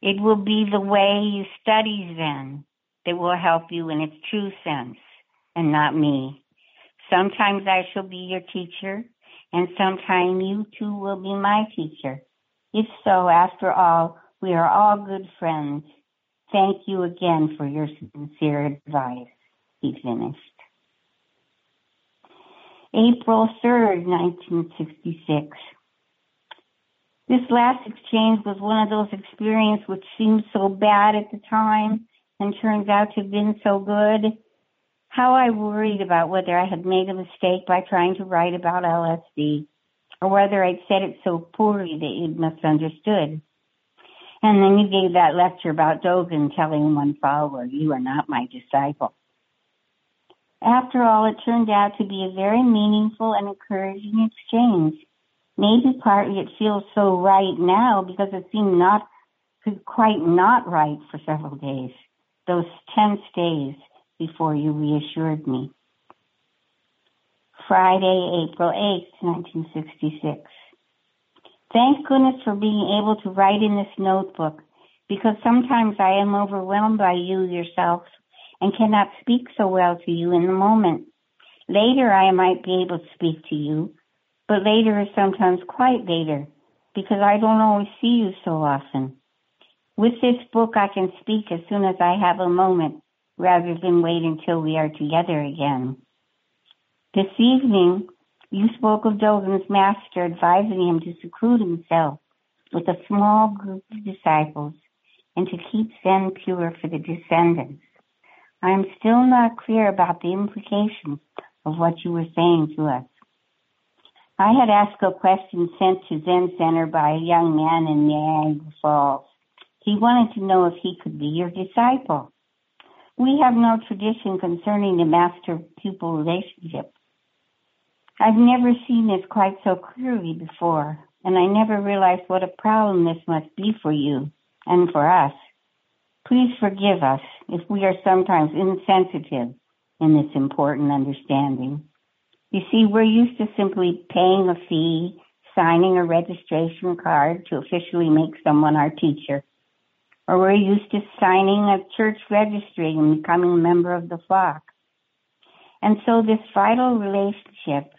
It will be the way you study Zen that will help you in its true sense and not me. Sometimes I shall be your teacher and sometime you too will be my teacher. If so, after all, we are all good friends. Thank you again for your sincere advice, he finished. April 3rd, 1966. This last exchange was one of those experiences which seemed so bad at the time and turns out to have been so good. How I worried about whether I had made a mistake by trying to write about LSD or whether I'd said it so poorly that you'd misunderstood. And then you gave that lecture about Dogen telling one follower, you are not my disciple. After all, it turned out to be a very meaningful and encouraging exchange. Maybe partly it feels so right now because it seemed not quite not right for several days, those tense days before you reassured me. Friday, April 8th, 1966. Thank goodness for being able to write in this notebook because sometimes I am overwhelmed by you yourself and cannot speak so well to you in the moment. Later I might be able to speak to you, but later is sometimes quite later because I don't always see you so often. With this book, I can speak as soon as I have a moment rather than wait until we are together again. This evening, you spoke of Dogen's master advising him to seclude himself with a small group of disciples and to keep Zen pure for the descendants. I am still not clear about the implications of what you were saying to us. I had asked a question sent to Zen Center by a young man in Niagara Falls. He wanted to know if he could be your disciple. We have no tradition concerning the master pupil relationship. I've never seen this quite so clearly before, and I never realized what a problem this must be for you and for us. Please forgive us if we are sometimes insensitive in this important understanding. You see, we're used to simply paying a fee, signing a registration card to officially make someone our teacher. Or we're used to signing a church registry and becoming a member of the flock. And so this vital relationship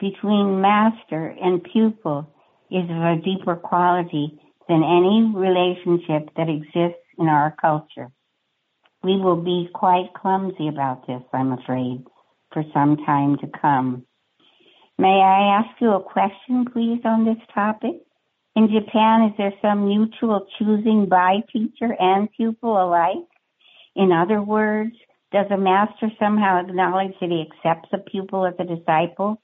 between master and pupil is of a deeper quality than any relationship that exists in our culture. We will be quite clumsy about this, I'm afraid, for some time to come. May I ask you a question, please, on this topic? In Japan, is there some mutual choosing by teacher and pupil alike? In other words, does a master somehow acknowledge that he accepts a pupil as a disciple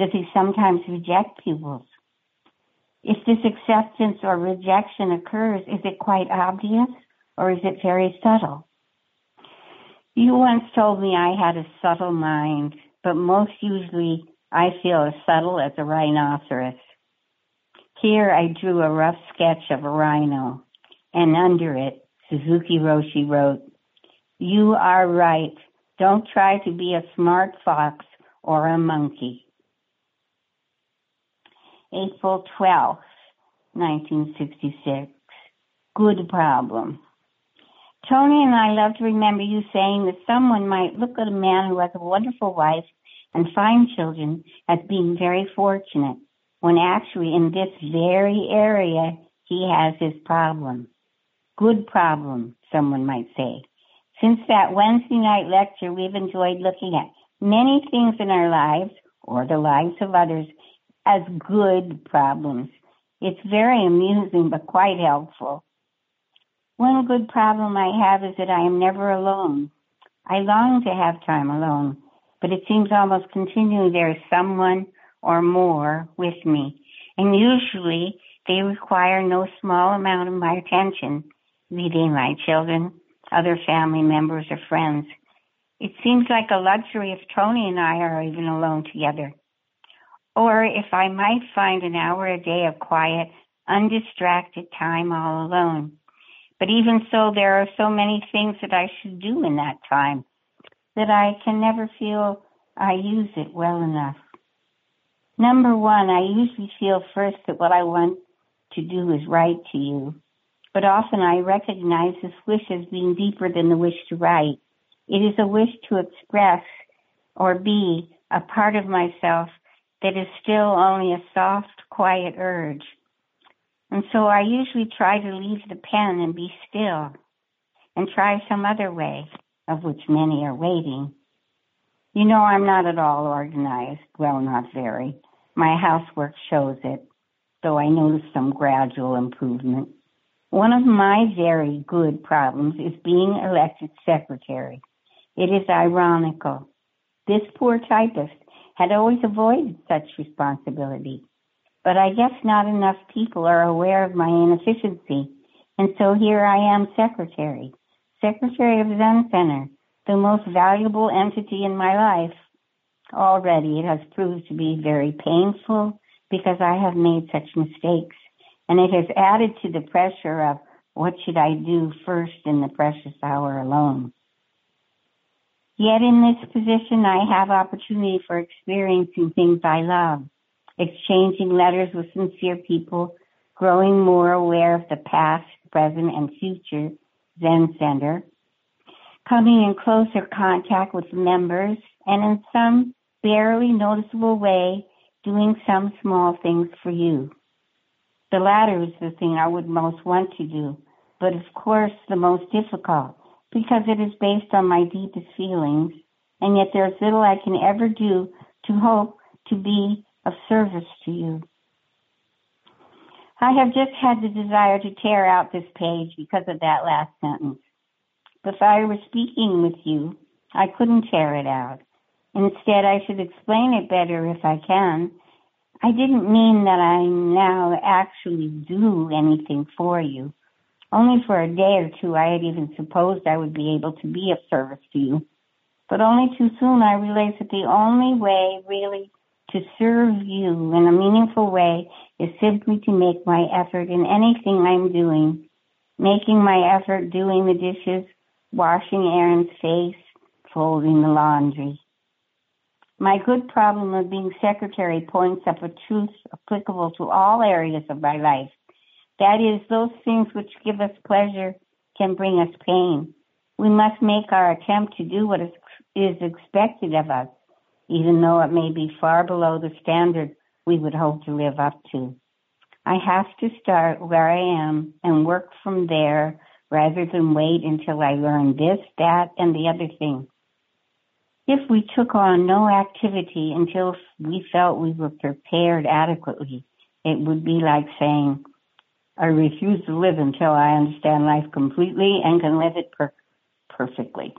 does he sometimes reject pupils? If this acceptance or rejection occurs, is it quite obvious or is it very subtle? You once told me I had a subtle mind, but most usually I feel as subtle as a rhinoceros. Here I drew a rough sketch of a rhino, and under it, Suzuki Roshi wrote, You are right. Don't try to be a smart fox or a monkey. April 12th, 1966. Good problem. Tony and I love to remember you saying that someone might look at a man who has a wonderful wife and fine children as being very fortunate, when actually in this very area he has his problem. Good problem, someone might say. Since that Wednesday night lecture, we've enjoyed looking at many things in our lives or the lives of others as good problems. It's very amusing, but quite helpful. One good problem I have is that I am never alone. I long to have time alone, but it seems almost continually there is someone or more with me. And usually they require no small amount of my attention, they my children, other family members, or friends. It seems like a luxury if Tony and I are even alone together or if I might find an hour a day of quiet, undistracted time all alone. But even so, there are so many things that I should do in that time that I can never feel I use it well enough. Number one, I usually feel first that what I want to do is write to you, but often I recognize this wish as being deeper than the wish to write. It is a wish to express or be a part of myself that is still only a soft, quiet urge. And so I usually try to leave the pen and be still and try some other way, of which many are waiting. You know, I'm not at all organized. Well, not very. My housework shows it, though I notice some gradual improvement. One of my very good problems is being elected secretary. It is ironical. This poor typist had always avoided such responsibility. But I guess not enough people are aware of my inefficiency. And so here I am secretary, secretary of Zen Center, the most valuable entity in my life. Already it has proved to be very painful because I have made such mistakes. And it has added to the pressure of what should I do first in the precious hour alone. Yet in this position, I have opportunity for experiencing things I love, exchanging letters with sincere people, growing more aware of the past, present, and future Zen Center, coming in closer contact with members, and in some barely noticeable way, doing some small things for you. The latter is the thing I would most want to do, but of course the most difficult because it is based on my deepest feelings, and yet there's little I can ever do to hope to be of service to you. I have just had the desire to tear out this page because of that last sentence. If I were speaking with you, I couldn't tear it out. Instead, I should explain it better if I can. I didn't mean that I now actually do anything for you. Only for a day or two I had even supposed I would be able to be of service to you. But only too soon I realized that the only way really to serve you in a meaningful way is simply to make my effort in anything I'm doing, making my effort doing the dishes, washing Aaron's face, folding the laundry. My good problem of being secretary points up a truth applicable to all areas of my life. That is, those things which give us pleasure can bring us pain. We must make our attempt to do what is, expected of us, even though it may be far below the standard we would hope to live up to. I have to start where I am and work from there rather than wait until I learn this, that, and the other thing. If we took on no activity until we felt we were prepared adequately, it would be like saying, I refuse to live until I understand life completely and can live it per- perfectly.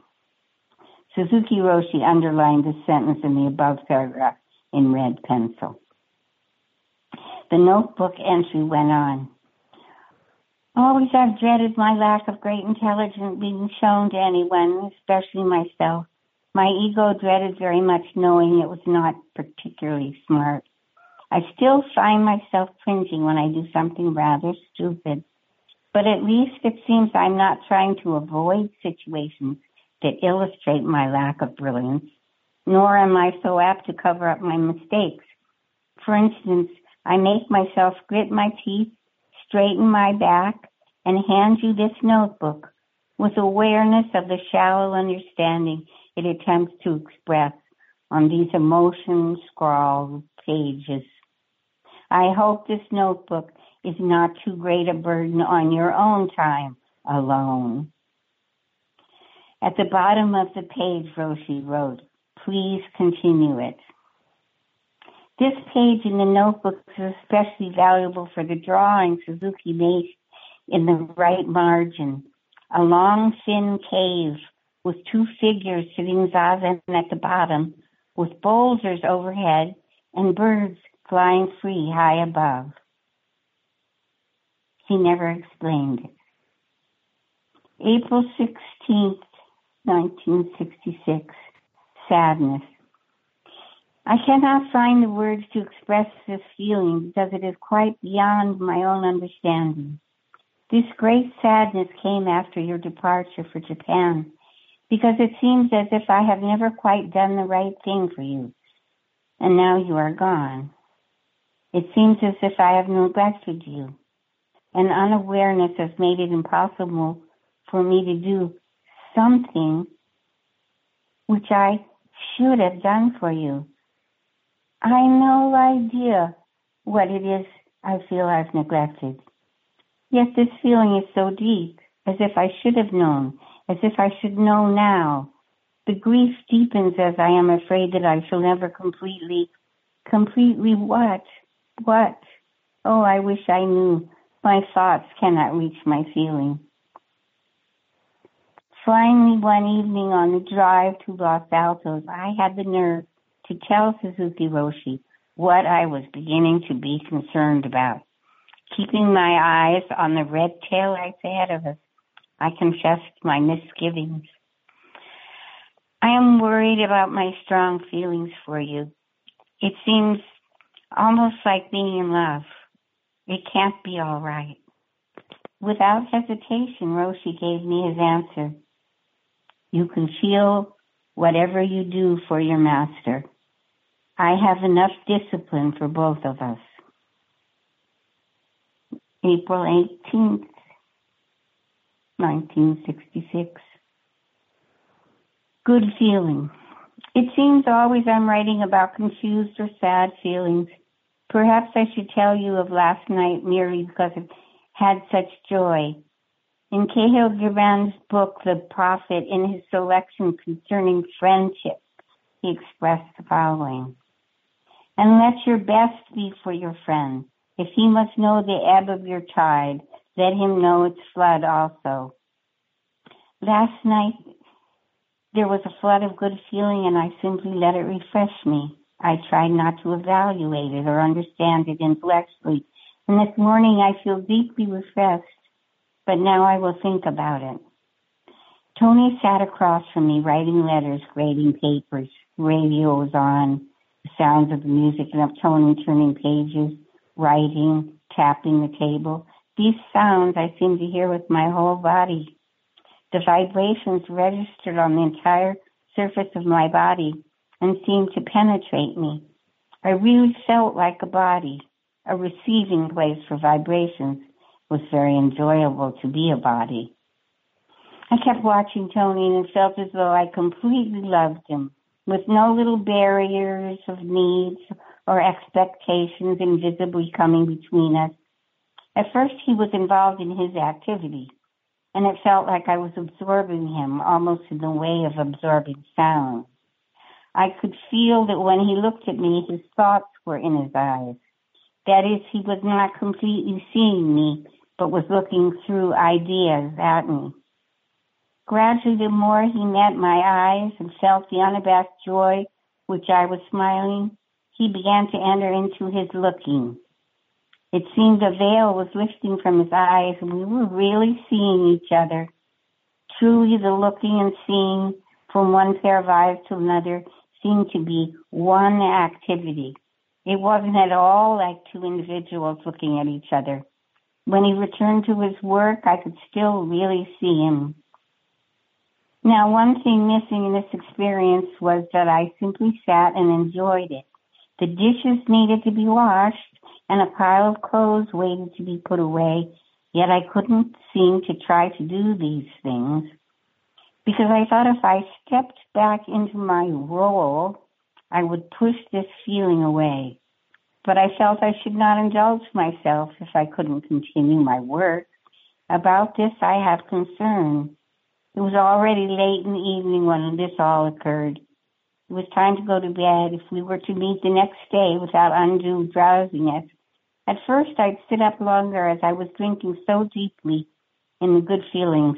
Suzuki Roshi underlined this sentence in the above paragraph in red pencil. The notebook entry went on. Always I've dreaded my lack of great intelligence being shown to anyone, especially myself. My ego dreaded very much knowing it was not particularly smart. I still find myself cringing when I do something rather stupid. But at least it seems I'm not trying to avoid situations that illustrate my lack of brilliance, nor am I so apt to cover up my mistakes. For instance, I make myself grit my teeth, straighten my back, and hand you this notebook with awareness of the shallow understanding it attempts to express on these emotion scrawled pages. I hope this notebook is not too great a burden on your own time alone. At the bottom of the page, Roshi wrote, please continue it. This page in the notebook is especially valuable for the drawing Suzuki made in the right margin. A long, thin cave with two figures sitting zazen at the bottom, with boulders overhead and birds flying free high above. He never explained it. April 16th, 1966. Sadness. I cannot find the words to express this feeling because it is quite beyond my own understanding. This great sadness came after your departure for Japan because it seems as if I have never quite done the right thing for you, and now you are gone. It seems as if I have neglected you, and unawareness has made it impossible for me to do something which I should have done for you. I no idea what it is I feel I've neglected. Yet this feeling is so deep, as if I should have known, as if I should know now. The grief deepens as I am afraid that I shall never completely, completely what? What? Oh, I wish I knew My thoughts cannot reach my feeling. Finally, one evening on the drive to Los Altos, I had the nerve to tell Suzuki Roshi what I was beginning to be concerned about. Keeping my eyes on the red tail lights ahead of us, I confessed my misgivings. I am worried about my strong feelings for you. It seems almost like being in love. It can't be all right. Without hesitation, Roshi gave me his answer. You can feel whatever you do for your master. I have enough discipline for both of us. April 18th, 1966. Good feeling. It seems always I'm writing about confused or sad feelings. Perhaps I should tell you of last night merely because it had such joy. In Kahlil Gibran's book, The Prophet, in his selection concerning friendship, he expressed the following. And let your best be for your friend. If he must know the ebb of your tide, let him know its flood also. Last night, there was a flood of good feeling and I simply let it refresh me. I tried not to evaluate it or understand it intellectually. And this morning I feel deeply refreshed but now I will think about it. Tony sat across from me writing letters, grading papers. Radio was on, the sounds of the music and of Tony turning pages, writing, tapping the table. These sounds I seemed to hear with my whole body. The vibrations registered on the entire surface of my body and seemed to penetrate me. I really felt like a body, a receiving place for vibrations was very enjoyable to be a body. I kept watching Tony and felt as though I completely loved him, with no little barriers of needs or expectations invisibly coming between us. At first, he was involved in his activity, and it felt like I was absorbing him almost in the way of absorbing sound. I could feel that when he looked at me, his thoughts were in his eyes. That is, he was not completely seeing me, but was looking through ideas at me. Gradually, the more he met my eyes and felt the unabashed joy which I was smiling, he began to enter into his looking. It seemed a veil was lifting from his eyes and we were really seeing each other. Truly the looking and seeing from one pair of eyes to another seemed to be one activity. It wasn't at all like two individuals looking at each other. When he returned to his work, I could still really see him. Now, one thing missing in this experience was that I simply sat and enjoyed it. The dishes needed to be washed and a pile of clothes waited to be put away, yet I couldn't seem to try to do these things because I thought if I stepped back into my role, I would push this feeling away but I felt I should not indulge myself if I couldn't continue my work. About this I have concern. It was already late in the evening when this all occurred. It was time to go to bed if we were to meet the next day without undue drowsiness. At first I'd sit up longer as I was drinking so deeply in the good feelings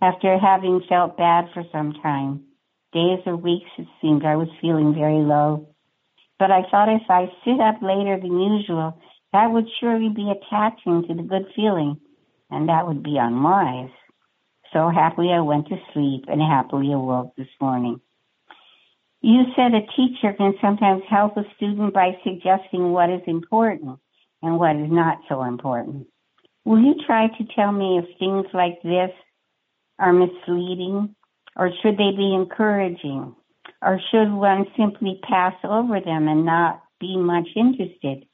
after having felt bad for some time. Days or weeks it seemed I was feeling very low. But I thought if I sit up later than usual, that would surely be attaching to the good feeling, and that would be unwise. So happily I went to sleep and happily awoke this morning. You said a teacher can sometimes help a student by suggesting what is important and what is not so important. Will you try to tell me if things like this are misleading or should they be encouraging? Or should one simply pass over them and not be much interested?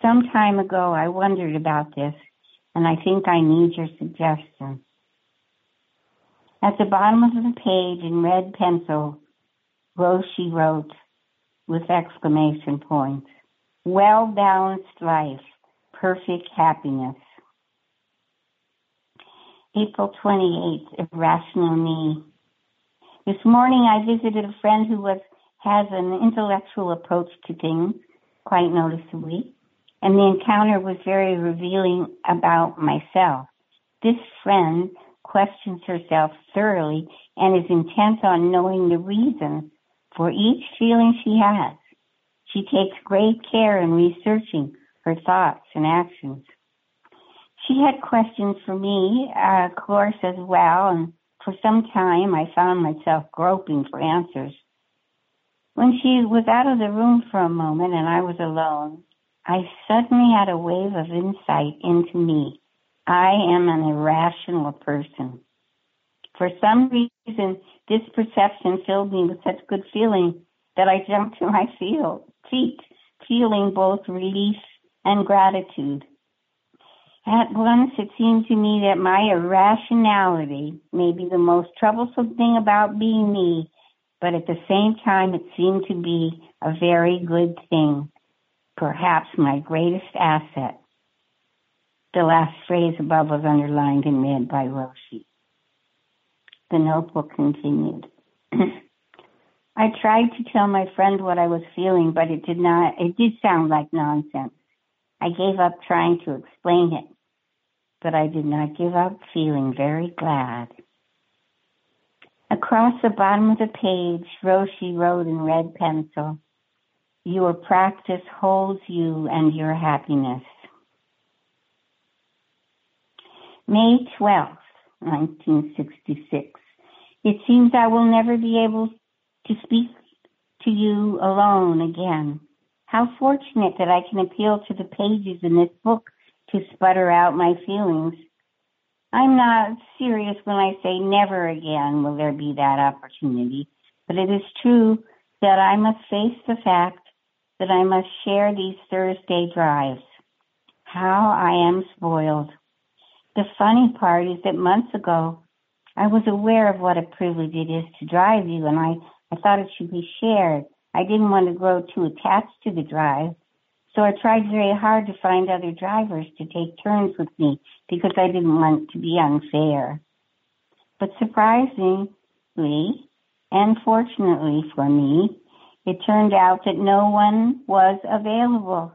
Some time ago, I wondered about this, and I think I need your suggestion. At the bottom of the page in red pencil, Roshi wrote with exclamation points, well balanced life, perfect happiness. April 28th, Irrational Me. This morning I visited a friend who was has an intellectual approach to things, quite noticeably. and the encounter was very revealing about myself. This friend questions herself thoroughly and is intent on knowing the reasons for each feeling she has. She takes great care in researching her thoughts and actions. She had questions for me, uh, of course, as well, and for some time I found myself groping for answers. When she was out of the room for a moment and I was alone, I suddenly had a wave of insight into me. I am an irrational person. For some reason, this perception filled me with such good feeling that I jumped to my feet, feeling both relief and gratitude. At once, it seemed to me that my irrationality may be the most troublesome thing about being me, but at the same time, it seemed to be a very good thing, perhaps my greatest asset. The last phrase above was underlined and read by Roshi. The notebook continued. I tried to tell my friend what I was feeling, but it did not, it did sound like nonsense. I gave up trying to explain it, but I did not give up feeling very glad. Across the bottom of the page, Roshi wrote in red pencil, Your practice holds you and your happiness. May 12th, 1966. It seems I will never be able to speak to you alone again. How fortunate that I can appeal to the pages in this book to sputter out my feelings. I'm not serious when I say never again will there be that opportunity, but it is true that I must face the fact that I must share these Thursday drives. How I am spoiled. The funny part is that months ago, I was aware of what a privilege it is to drive you, and I, I thought it should be shared. I didn't want to grow too attached to the drive, so I tried very hard to find other drivers to take turns with me because I didn't want to be unfair. But surprisingly, and fortunately for me, it turned out that no one was available.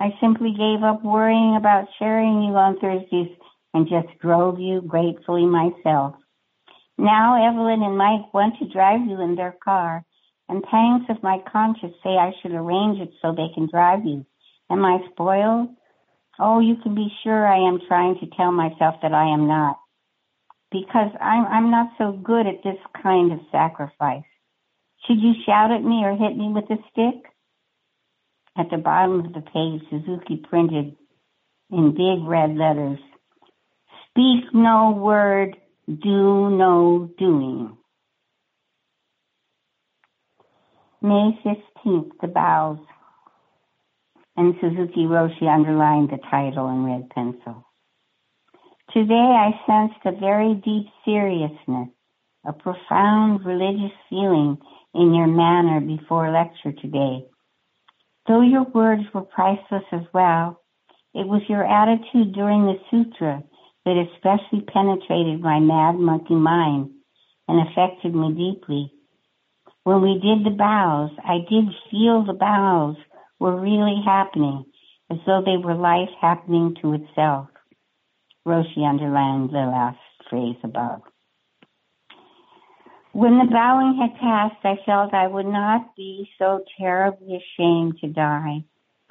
I simply gave up worrying about sharing you on Thursdays and just drove you gratefully myself. Now Evelyn and Mike want to drive you in their car, and pangs of my conscience say I should arrange it so they can drive you. Am I spoiled? Oh, you can be sure I am trying to tell myself that I am not. Because I'm, I'm not so good at this kind of sacrifice. Should you shout at me or hit me with a stick? At the bottom of the page, Suzuki printed in big red letters, Speak no word, do no doing. May 15th, the bows. And Suzuki Roshi underlined the title in red pencil. Today I sensed a very deep seriousness, a profound religious feeling in your manner before lecture today. Though your words were priceless as well, it was your attitude during the sutra that especially penetrated my mad monkey mind and affected me deeply. When we did the bows, I did feel the bows were really happening, as though they were life happening to itself. Roshi underlined the last phrase above. When the bowing had passed, I felt I would not be so terribly ashamed to die,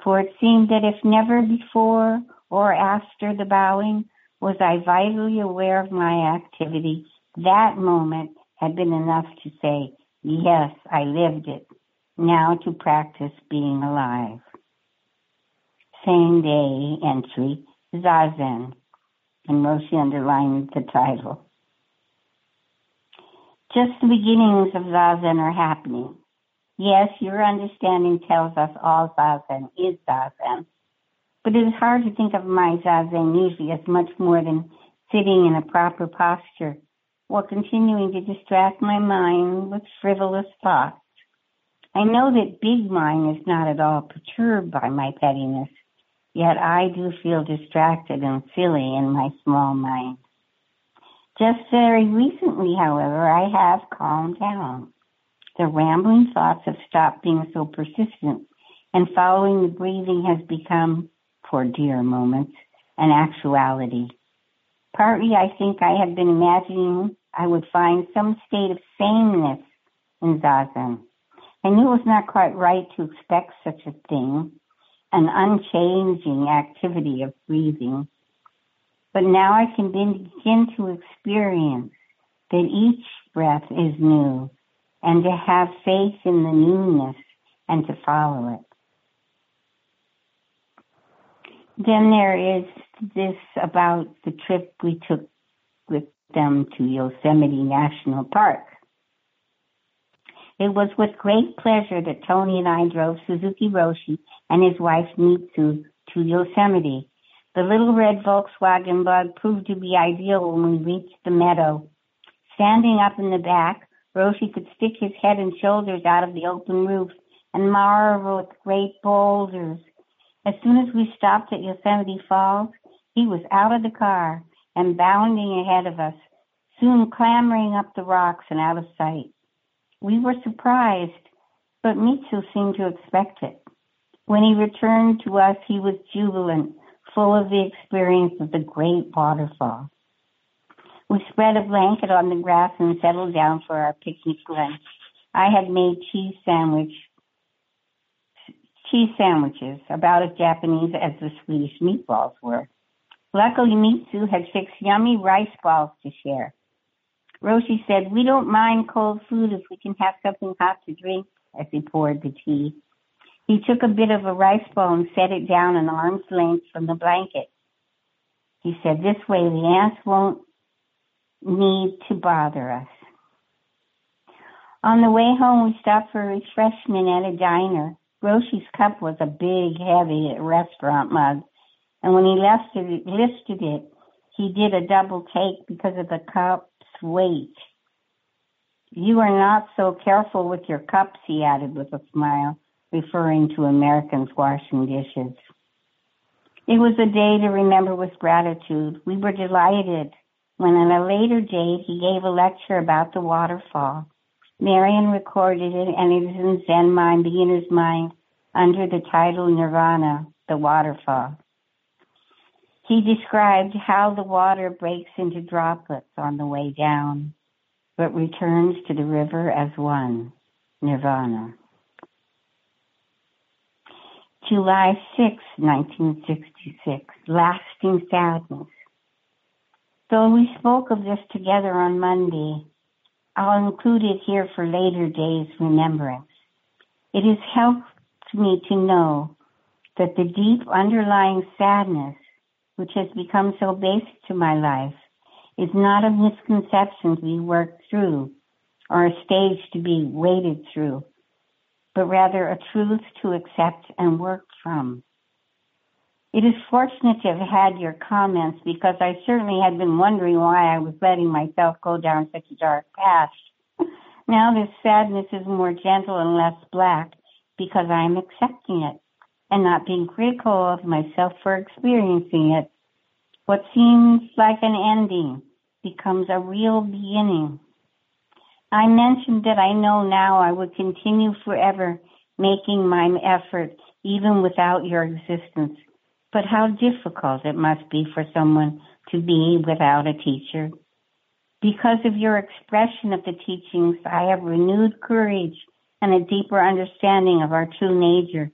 for it seemed that if never before or after the bowing was I vitally aware of my activity, that moment had been enough to say, yes, I lived it. Now to practice being alive. Same day entry, Zazen, and Roshi underlined the title. Just the beginnings of Zazen are happening. Yes, your understanding tells us all Zazen is Zazen, but it is hard to think of my zazen usually as much more than sitting in a proper posture or continuing to distract my mind with frivolous thoughts. I know that big mind is not at all perturbed by my pettiness, yet I do feel distracted and silly in my small mind. Just very recently, however, I have calmed down. The rambling thoughts have stopped being so persistent and following the breathing has become, for dear moments, an actuality. Partly, I think I had been imagining I would find some state of sameness in Zazen. I knew it was not quite right to expect such a thing, an unchanging activity of breathing. But now I can begin to experience that each breath is new and to have faith in the newness and to follow it. Then there is this about the trip we took with them to Yosemite National Park. It was with great pleasure that Tony and I drove Suzuki Roshi and his wife Mitsu to Yosemite. The little red Volkswagen bug proved to be ideal when we reached the meadow. Standing up in the back, Roshi could stick his head and shoulders out of the open roof and marvel at the great boulders. As soon as we stopped at Yosemite Falls, he was out of the car and bounding ahead of us, soon clambering up the rocks and out of sight. We were surprised, but Mitsu seemed to expect it. When he returned to us, he was jubilant, full of the experience of the great waterfall. We spread a blanket on the grass and settled down for our picnic lunch. I had made cheese sandwich, sandwiches, about as Japanese as the Swedish meatballs were. Luckily, Mitsu had fixed yummy rice balls to share. Roshi said, We don't mind cold food if we can have something hot to drink as he poured the tea. He took a bit of a rice ball and set it down an arm's length from the blanket. He said, This way the ants won't need to bother us. On the way home, we stopped for refreshment at a diner. Roshi's cup was a big, heavy restaurant mug, and when he lifted it, lifted it, he did a double take because of the cup's weight. You are not so careful with your cups, he added with a smile, referring to Americans washing dishes. It was a day to remember with gratitude. We were delighted when on a later date he gave a lecture about the waterfall. Marian recorded it and it is in Zen Mind, Beginner's Mind, under the title Nirvana, the waterfall. He described how the water breaks into droplets on the way down, but returns to the river as one, Nirvana. July 6, 1966, lasting sadness. Though we spoke of this together on Monday, I'll include it here for later days' remembrance. It has helped me to know that the deep underlying sadness, which has become so basic to my life, is not a misconception to be worked through or a stage to be waded through, but rather a truth to accept and work from. It is fortunate to have had your comments because I certainly had been wondering why I was letting myself go down such a dark path. Now this sadness is more gentle and less black because I am accepting it and not being critical of myself for experiencing it. What seems like an ending becomes a real beginning. I mentioned that I know now I would continue forever making my effort even without your existence but how difficult it must be for someone to be without a teacher. Because of your expression of the teachings, I have renewed courage and a deeper understanding of our true nature.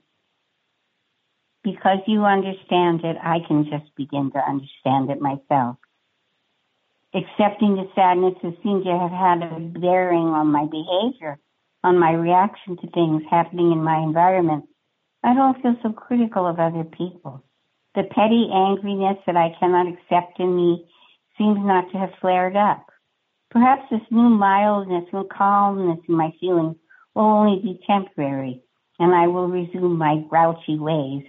Because you understand it, I can just begin to understand it myself. Accepting the sadness has seemed to have had a bearing on my behavior, on my reaction to things happening in my environment. I don't feel so critical of other people. The petty angriness that I cannot accept in me seems not to have flared up. Perhaps this new mildness and calmness in my feelings will only be temporary, and I will resume my grouchy ways.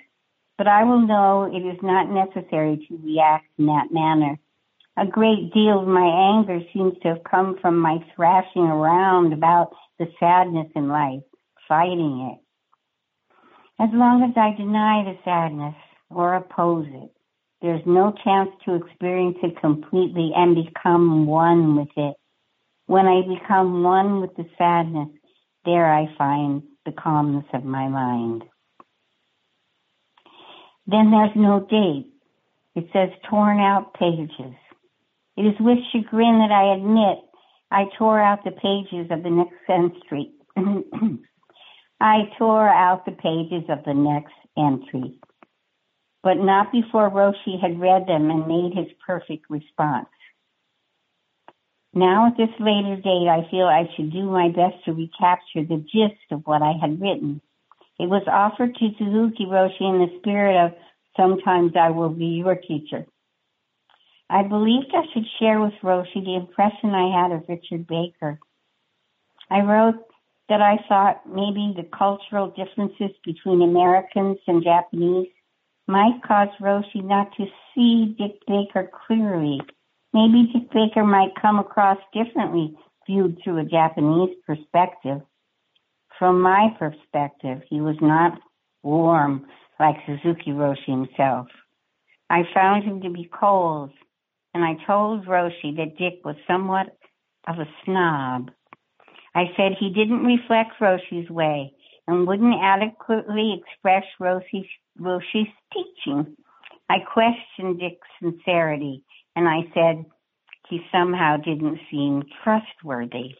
But I will know it is not necessary to react in that manner. A great deal of my anger seems to have come from my thrashing around about the sadness in life, fighting it. As long as I deny the sadness, or oppose it. There's no chance to experience it completely and become one with it. When I become one with the sadness, there I find the calmness of my mind. Then there's no date. It says torn out pages. It is with chagrin that I admit I tore out the pages of the next entry. I tore out the pages of the next entry, but not before Roshi had read them and made his perfect response. Now at this later date, I feel I should do my best to recapture the gist of what I had written. It was offered to Suzuki Roshi in the spirit of sometimes I will be your teacher. I believed I should share with Roshi the impression I had of Richard Baker. I wrote that I thought maybe the cultural differences between Americans and Japanese might cause Roshi not to see Dick Baker clearly Maybe Dick Baker might come across differently viewed through a Japanese perspective. From my perspective, he was not warm like Suzuki Roshi himself. I found him to be cold, and I told Roshi that Dick was somewhat of a snob. I said he didn't reflect Roshi's way and wouldn't adequately express Roshi's, Roshi's teaching. I questioned Dick's sincerity and I said he somehow didn't seem trustworthy.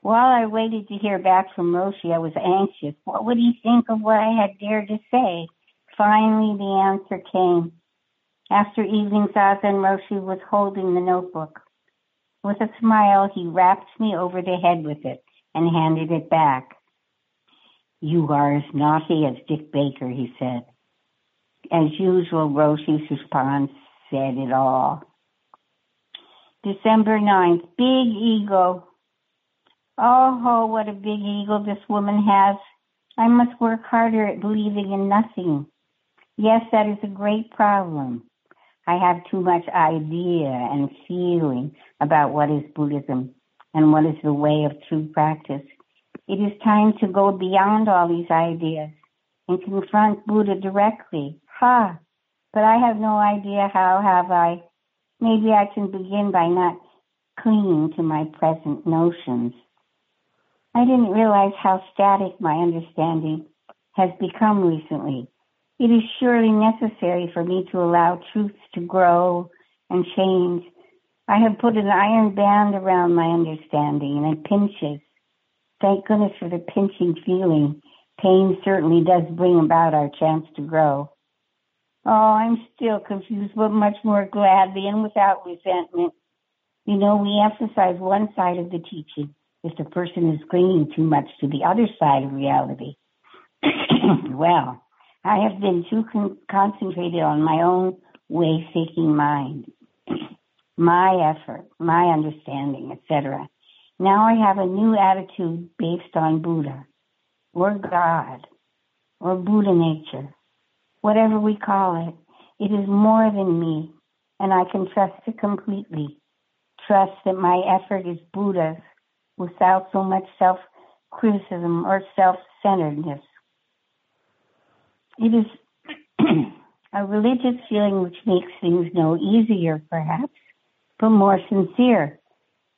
While I waited to hear back from Roshi, I was anxious. What would he think of what I had dared to say? Finally, the answer came. After evening zazen, Roshi was holding the notebook. With a smile, he rapped me over the head with it and handed it back. You are as naughty as Dick Baker, he said. As usual, Roshi's response said it all. December 9th, big ego. Oh, ho what a big ego this woman has. I must work harder at believing in nothing. Yes, that is a great problem. I have too much idea and feeling about what is Buddhism and what is the way of true practice. It is time to go beyond all these ideas and confront Buddha directly. Ha! but I have no idea how have I. Maybe I can begin by not clinging to my present notions. I didn't realize how static my understanding has become recently. It is surely necessary for me to allow truths to grow and change. I have put an iron band around my understanding and it pinches. Thank goodness for the pinching feeling. Pain certainly does bring about our chance to grow. Oh, I'm still confused, but much more gladly and without resentment. You know, we emphasize one side of the teaching if the person is clinging too much to the other side of reality. well, I have been too con- concentrated on my own way seeking mind, my effort, my understanding, etc. Now I have a new attitude based on Buddha or God or Buddha nature whatever we call it, it is more than me, and I can trust it completely. Trust that my effort is Buddha's without so much self criticism or self centeredness. It is a religious feeling which makes things no easier, perhaps, but more sincere.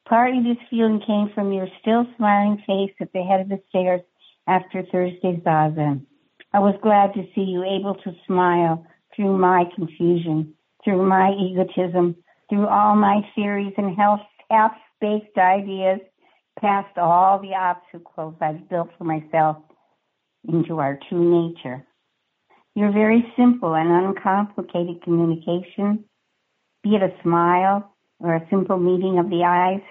Partly this feeling came from your still smiling face at the head of the stairs after Thursday's zazen. I was glad to see you able to smile through my confusion, through my egotism, through all my theories and half-baked ideas, past all the obstacles I've built for myself into our true nature. Your very simple and uncomplicated communication, be it a smile or a simple meeting of the eyes,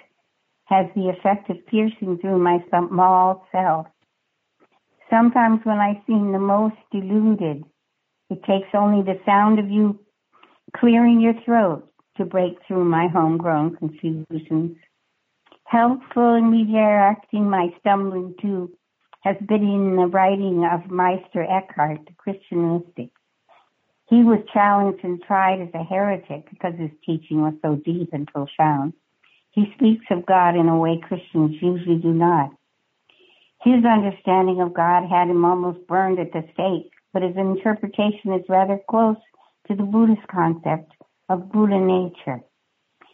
has the effect of piercing through my small self Sometimes when I seem the most deluded, it takes only the sound of you clearing your throat to break through my homegrown confusions. Helpful in redirecting my stumbling too has been in the writing of Meister Eckhart, the Christian mystic. He was challenged and tried as a heretic because his teaching was so deep and profound. He speaks of God in a way Christians usually do not. His understanding of God had him almost burned at the stake, but his interpretation is rather close to the Buddhist concept of Buddha nature.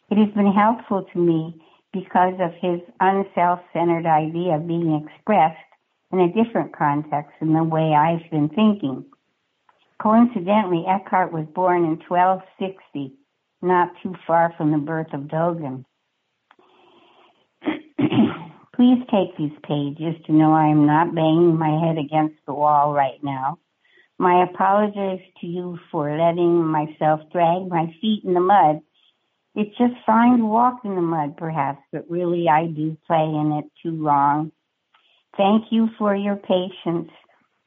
It has been helpful to me because of his unself-centered idea being expressed in a different context than the way I've been thinking. Coincidentally, Eckhart was born in 1260, not too far from the birth of Dogen. Please take these pages to know I am not banging my head against the wall right now. My apologies to you for letting myself drag my feet in the mud. It's just fine to walk in the mud, perhaps, but really I do play in it too long. Thank you for your patience.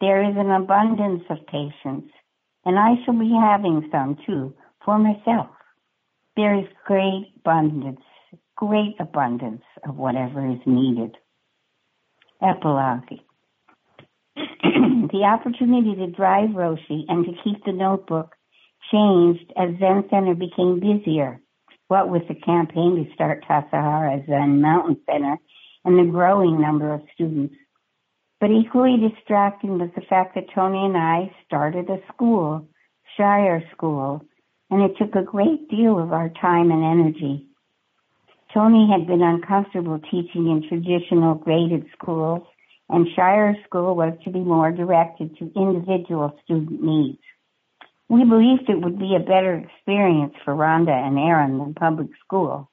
There is an abundance of patience, and I shall be having some too for myself. There is great abundance, great abundance of whatever is needed. Epilogue. the opportunity to drive Roshi and to keep the notebook changed as Zen Center became busier. What with the campaign to start Tassajara Zen Mountain Center and the growing number of students. But equally distracting was the fact that Tony and I started a school, Shire School, and it took a great deal of our time and energy. Tony had been uncomfortable teaching in traditional graded schools, and Shire School was to be more directed to individual student needs. We believed it would be a better experience for Rhonda and Aaron than public school.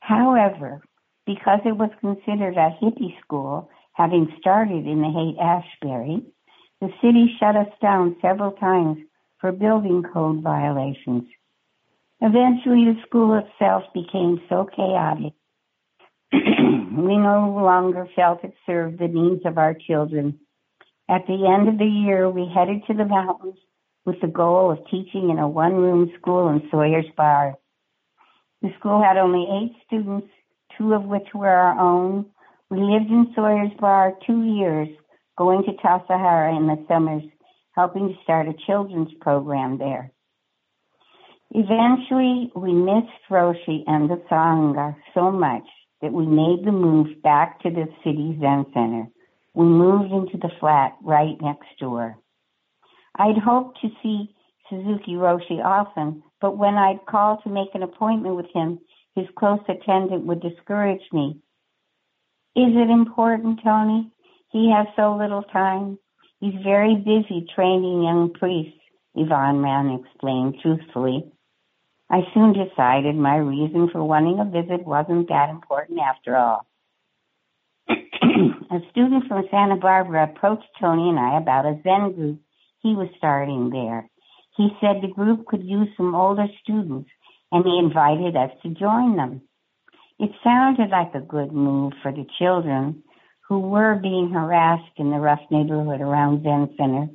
However, because it was considered a hippie school, having started in the Haight Ashbury, the city shut us down several times for building code violations. Eventually, the school itself became so chaotic, we no longer felt it served the needs of our children. At the end of the year, we headed to the mountains with the goal of teaching in a one room school in Sawyer's Bar. The school had only eight students, two of which were our own. We lived in Sawyer's Bar two years, going to Tassajara in the summers, helping to start a children's program there. Eventually, we missed Roshi and the Sangha so much that we made the move back to the city Zen Center. We moved into the flat right next door. I'd hoped to see Suzuki Roshi often, but when I'd call to make an appointment with him, his close attendant would discourage me. Is it important, Toni? He has so little time. He's very busy training young priests, Yvonne Rand explained truthfully. I soon decided my reason for wanting a visit wasn't that important after all. a student from Santa Barbara approached Tony and I about a Zen group he was starting there. He said the group could use some older students and he invited us to join them. It sounded like a good move for the children who were being harassed in the rough neighborhood around Zen Center.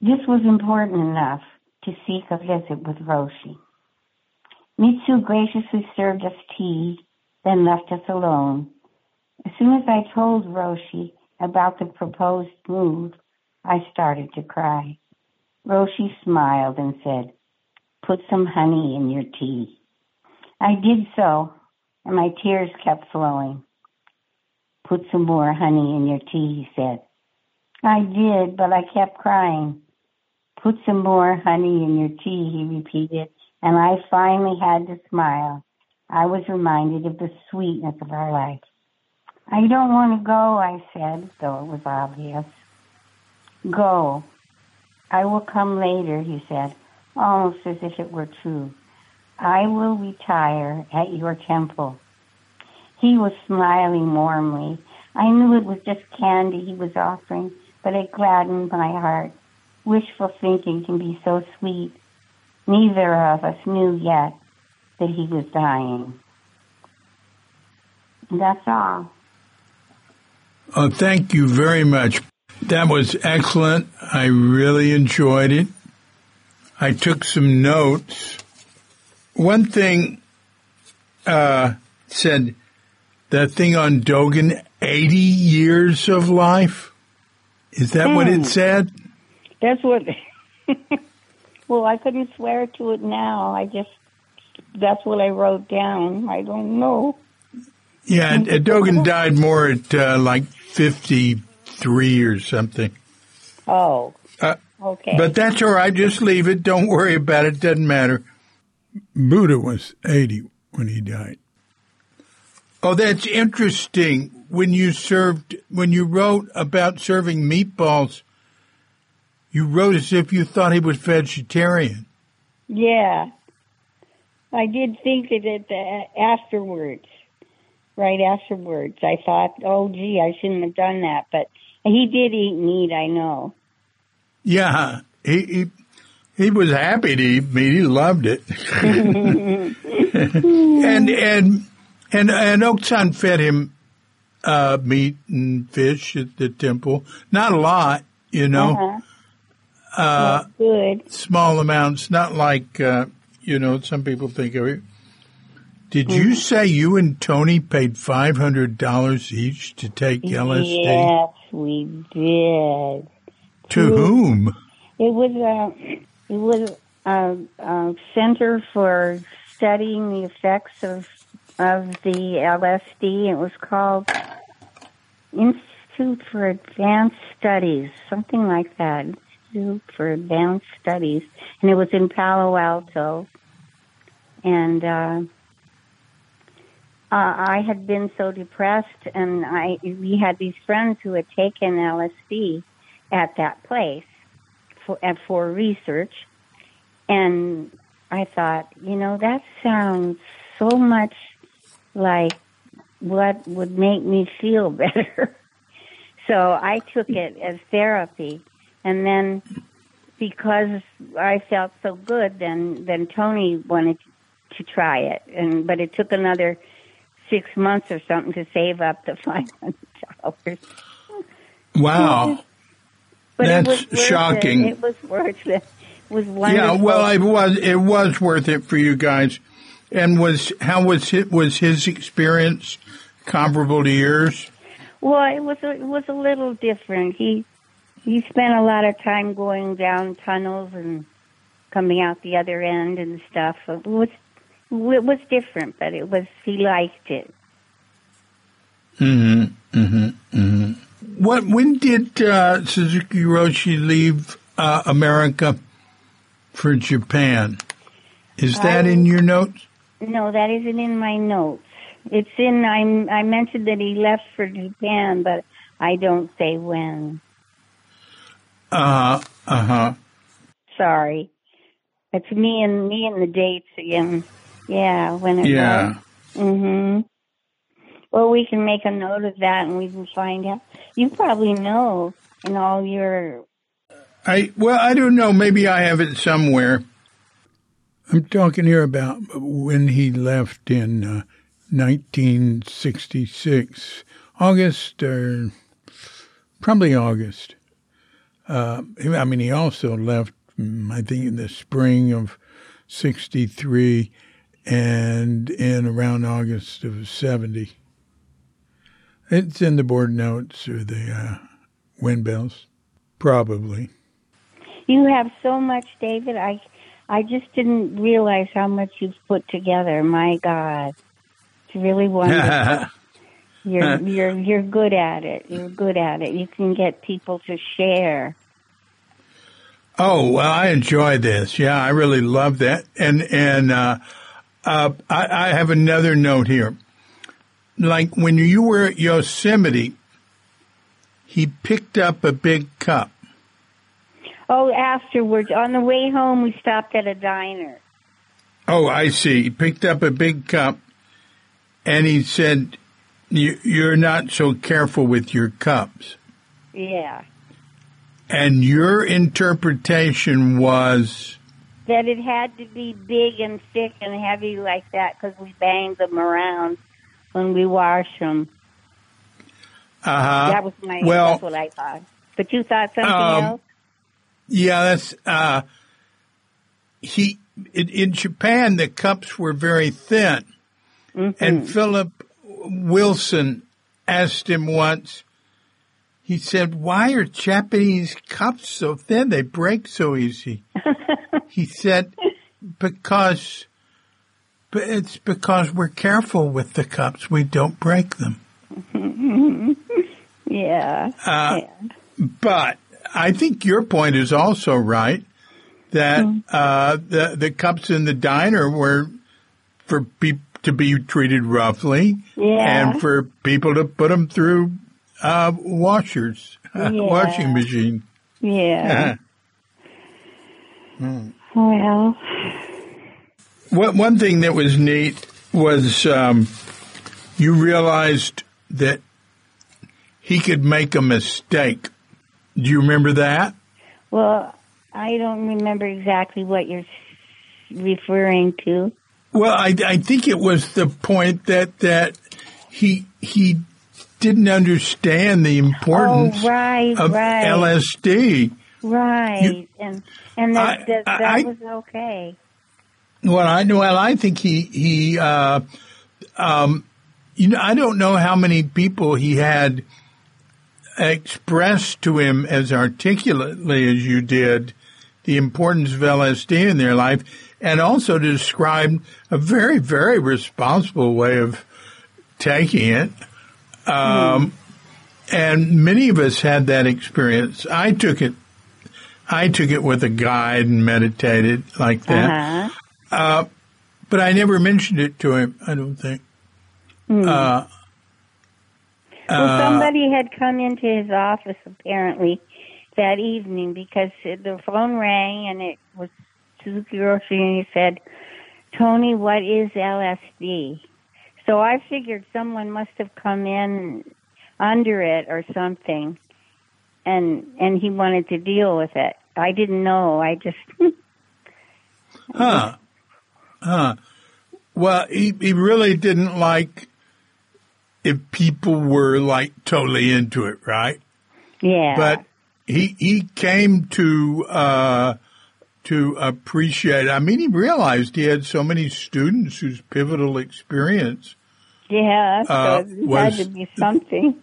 This was important enough to seek a visit with Roshi. Mitsu graciously served us tea, then left us alone. As soon as I told Roshi about the proposed move, I started to cry. Roshi smiled and said, Put some honey in your tea. I did so, and my tears kept flowing. Put some more honey in your tea, he said. I did, but I kept crying. Put some more honey in your tea, he repeated, and I finally had to smile. I was reminded of the sweetness of our life. I don't want to go, I said, though it was obvious. Go. I will come later, he said, almost as if it were true. I will retire at your temple. He was smiling warmly. I knew it was just candy he was offering, but it gladdened my heart. Wishful thinking can be so sweet. Neither of us knew yet that he was dying. That's all. Oh, thank you very much. That was excellent. I really enjoyed it. I took some notes. One thing uh, said that thing on Dogen, 80 years of life. Is that what it said? That's what. well, I couldn't swear to it now. I just that's what I wrote down. I don't know. Yeah, Dogen died more at uh, like 53 or something. Oh. Uh, okay. But that's all right. Just leave it. Don't worry about it. Doesn't matter. Buddha was 80 when he died. Oh, that's interesting. When you served, when you wrote about serving meatballs, you wrote as if you thought he was vegetarian. Yeah. I did think of it uh, afterwards, right afterwards. I thought, oh, gee, I shouldn't have done that. But he did eat meat, I know. Yeah, he he, he was happy to eat meat. He loved it. and and and and Okusan fed him uh, meat and fish at the temple. Not a lot, you know. Uh-huh. Uh, good. small amounts, not like uh, you know some people think of it. Did you say you and Tony paid five hundred dollars each to take LSD? Yes, we did. To whom? It was a it was a, a center for studying the effects of of the LSD. It was called Institute for Advanced Studies, something like that. Institute for Advanced Studies, and it was in Palo Alto. And uh, uh, I had been so depressed, and I we had these friends who had taken LSD at that place for for research, and I thought, you know, that sounds so much like what would make me feel better. so I took it as therapy, and then because I felt so good, then then Tony wanted to try it, and but it took another six months or something to save up the five hundred dollars. Wow. But That's it shocking. It. it was worth it. It was wonderful. Yeah, well, it was it was worth it for you guys. And was how was it was his experience comparable to yours? Well, it was a, it was a little different. He he spent a lot of time going down tunnels and coming out the other end and stuff. It was it was different, but it was he liked it. Mm-hmm. Mm-hmm. Mm-hmm. What? When did uh, Suzuki Roshi leave uh, America for Japan? Is that I- in your notes? No, that isn't in my notes. It's in I I mentioned that he left for Japan, but I don't say when. Uh uh huh. Sorry. It's me and me and the dates again. Yeah, when it Yeah. was. Mhm. Well, we can make a note of that, and we can find out. You probably know in all your. I well, I don't know. Maybe I have it somewhere. I'm talking here about when he left in uh, 1966, August or probably August. Uh, I mean, he also left, mm, I think, in the spring of '63 and in around August of '70. It's in the board notes or the uh, wind bells, probably. You have so much, David. I, I just didn't realize how much you've put together. My God, it's really wonderful. You're you're you're good at it. You're good at it. You can get people to share. Oh well, I enjoy this. Yeah, I really love that. And and uh, uh, I, I have another note here. Like when you were at Yosemite, he picked up a big cup. Oh, afterwards, on the way home, we stopped at a diner. Oh, I see. He picked up a big cup, and he said, "You- "You're not so careful with your cups." Yeah, And your interpretation was, that it had to be big and thick and heavy like that because we banged them around when we wash them. uh, huh. that was my. well, that's what I thought. But you thought something Um, else. Yeah, that's uh he in, in Japan the cups were very thin. Mm-hmm. And Philip Wilson asked him once he said, "Why are Japanese cups so thin? They break so easy." he said, "Because it's because we're careful with the cups. We don't break them." Yeah. Uh, yeah. But I think your point is also right that uh, the the cups in the diner were for people to be treated roughly Yeah. and for people to put them through uh, washers, Yeah. washing machine. Yeah. Well, One one thing that was neat was um, you realized that he could make a mistake. Do you remember that? well, I don't remember exactly what you're referring to. Well, I, I think it was the point that that he he didn't understand the importance oh, right, of right, LSD. right, You- and and that I- that, that I- was okay. Well, I well, I think he he uh, um, you know I don't know how many people he had expressed to him as articulately as you did the importance of LSD in their life, and also to describe a very very responsible way of taking it. Um, And many of us had that experience. I took it. I took it with a guide and meditated like that. Uh-huh. but I never mentioned it to him. I don't think. Uh, Well, uh, somebody had come into his office apparently that evening because the phone rang and it was Suzuki Roshi and he said, Toni, what is LSD? So I figured someone must have come in under it or something and and he wanted to deal with it. I didn't know. I just huh? Huh? Well, he he really didn't like if people were like totally into it, right? yeah. But he he came to uh, to appreciate. I mean, he realized he had so many students whose pivotal experience yeah, so uh, it had was- to be something.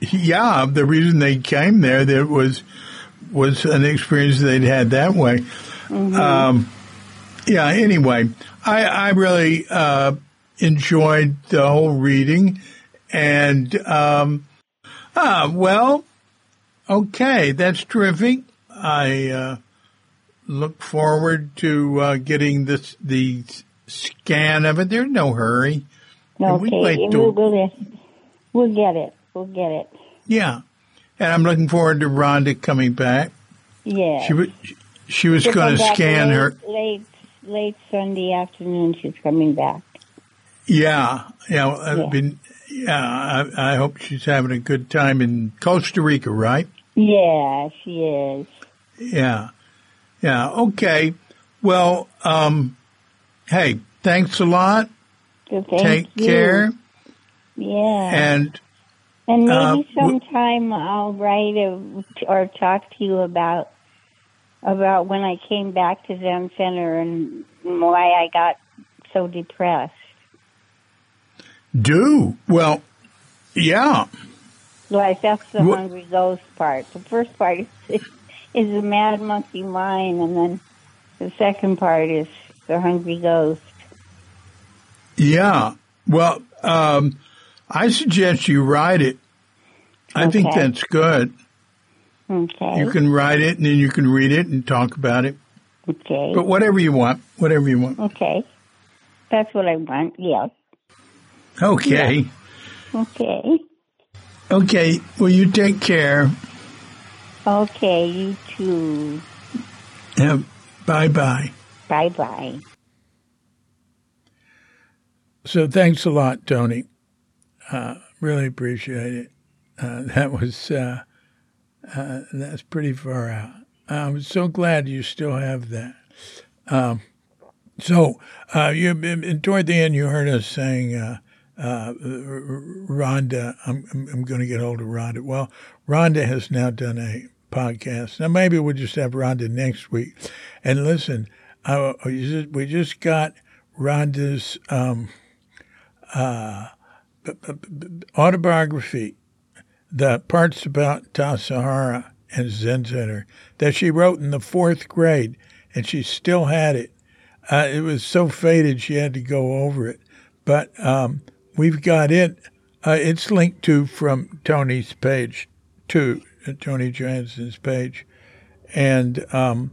yeah, the reason they came there that was was an experience they'd had that way. Um, yeah. Anyway, I I really uh, enjoyed the whole reading, and um, ah, well, okay, that's terrific. I uh, look forward to uh, getting this the scan of it. There's no hurry. And we Okay, like and to- we'll go there. We'll get it. We'll get it. Yeah, and I'm looking forward to Rhonda coming back. Yeah. She was she was going to scan late, her. late, late Sunday afternoon. She's coming back. Yeah, yeah. Yeah. been. Yeah, I, I hope she's having a good time in Costa Rica, right? Yeah, she is. Yeah, yeah. Okay. Well, um, hey, thanks a lot. So thank Take you. care, Yeah. and And maybe uh, sometime I'll write a, or talk to you about about when I came back to Zen Center and why I got so depressed. do well. Yeah, Like that's the Wha- hungry ghost part. The first part is is the mad monkey Mind, and then the second part is the hungry ghost. yeah. Well, um, I suggest you write it. I think that's good. Okay. You can write it and then you can read it and talk about it. okay. But whatever you want, whatever you want. Okay. That's what I want. Yeah. Okay. Okay. Okay. Well, you take care. Okay. You too. Yeah, bye bye. Bye bye. So thanks a lot, Toni. Uh, really appreciate it. Uh, that was uh, uh, that's pretty far out. I'm so glad you still have that. Um, so uh, you toward the end, you heard us saying, uh, uh, "Rhonda, I'm, I'm, I'm going to get hold of Rhonda." Well, Rhonda has now done a podcast. Now maybe we'll just have Rhonda next week. And listen, uh, we just- got Rhonda's. Um, autobiography, the parts about Tassajara and Zen Center that she wrote in the fourth grade, and she still had it. Uh, it was so faded she had to go over it, but um, we've got it. Uh, it's linked to from Toni's page, to uh, Toni Johansen's page, and um,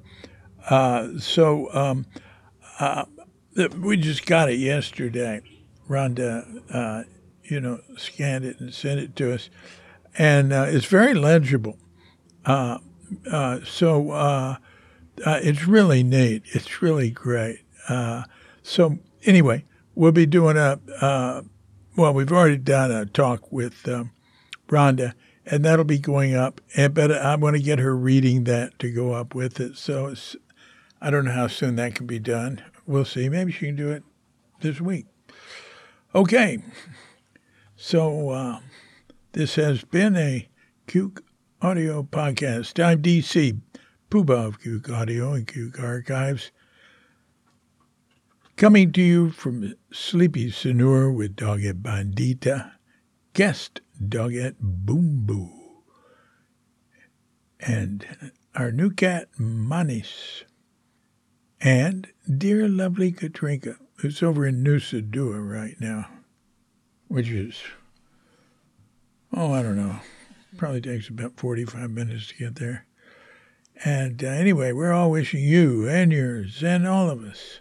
uh, so um, uh, we just got it yesterday. Rhonda, uh, you know, scanned it and sent it to us, and uh, it's very legible. Uh, so it's really neat. It's really great. So anyway, we'll be doing a well. We've already done a talk with um, Rhonda, and that'll be going up. And but I want to get her reading that to go up with it. So I don't know how soon that can be done. We'll see. Maybe she can do it this week. Okay. So uh, this has been a Cuke Audio podcast. I'm DC Poobah of Cuke Audio and Cuke Archives. Coming to you from Sleepy Sanur with Doggett Bandita, guest Doggett Boom Boo, and our new cat Manis, and dear lovely Katrinka, who's over in Nusa Dua right now, which is, oh, I don't know, probably takes about 45 minutes to get there. And uh, anyway, we're all wishing you and yours and all of us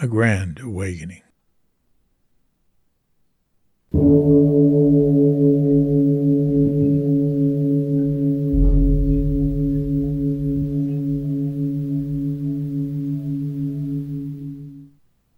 a grand awakening.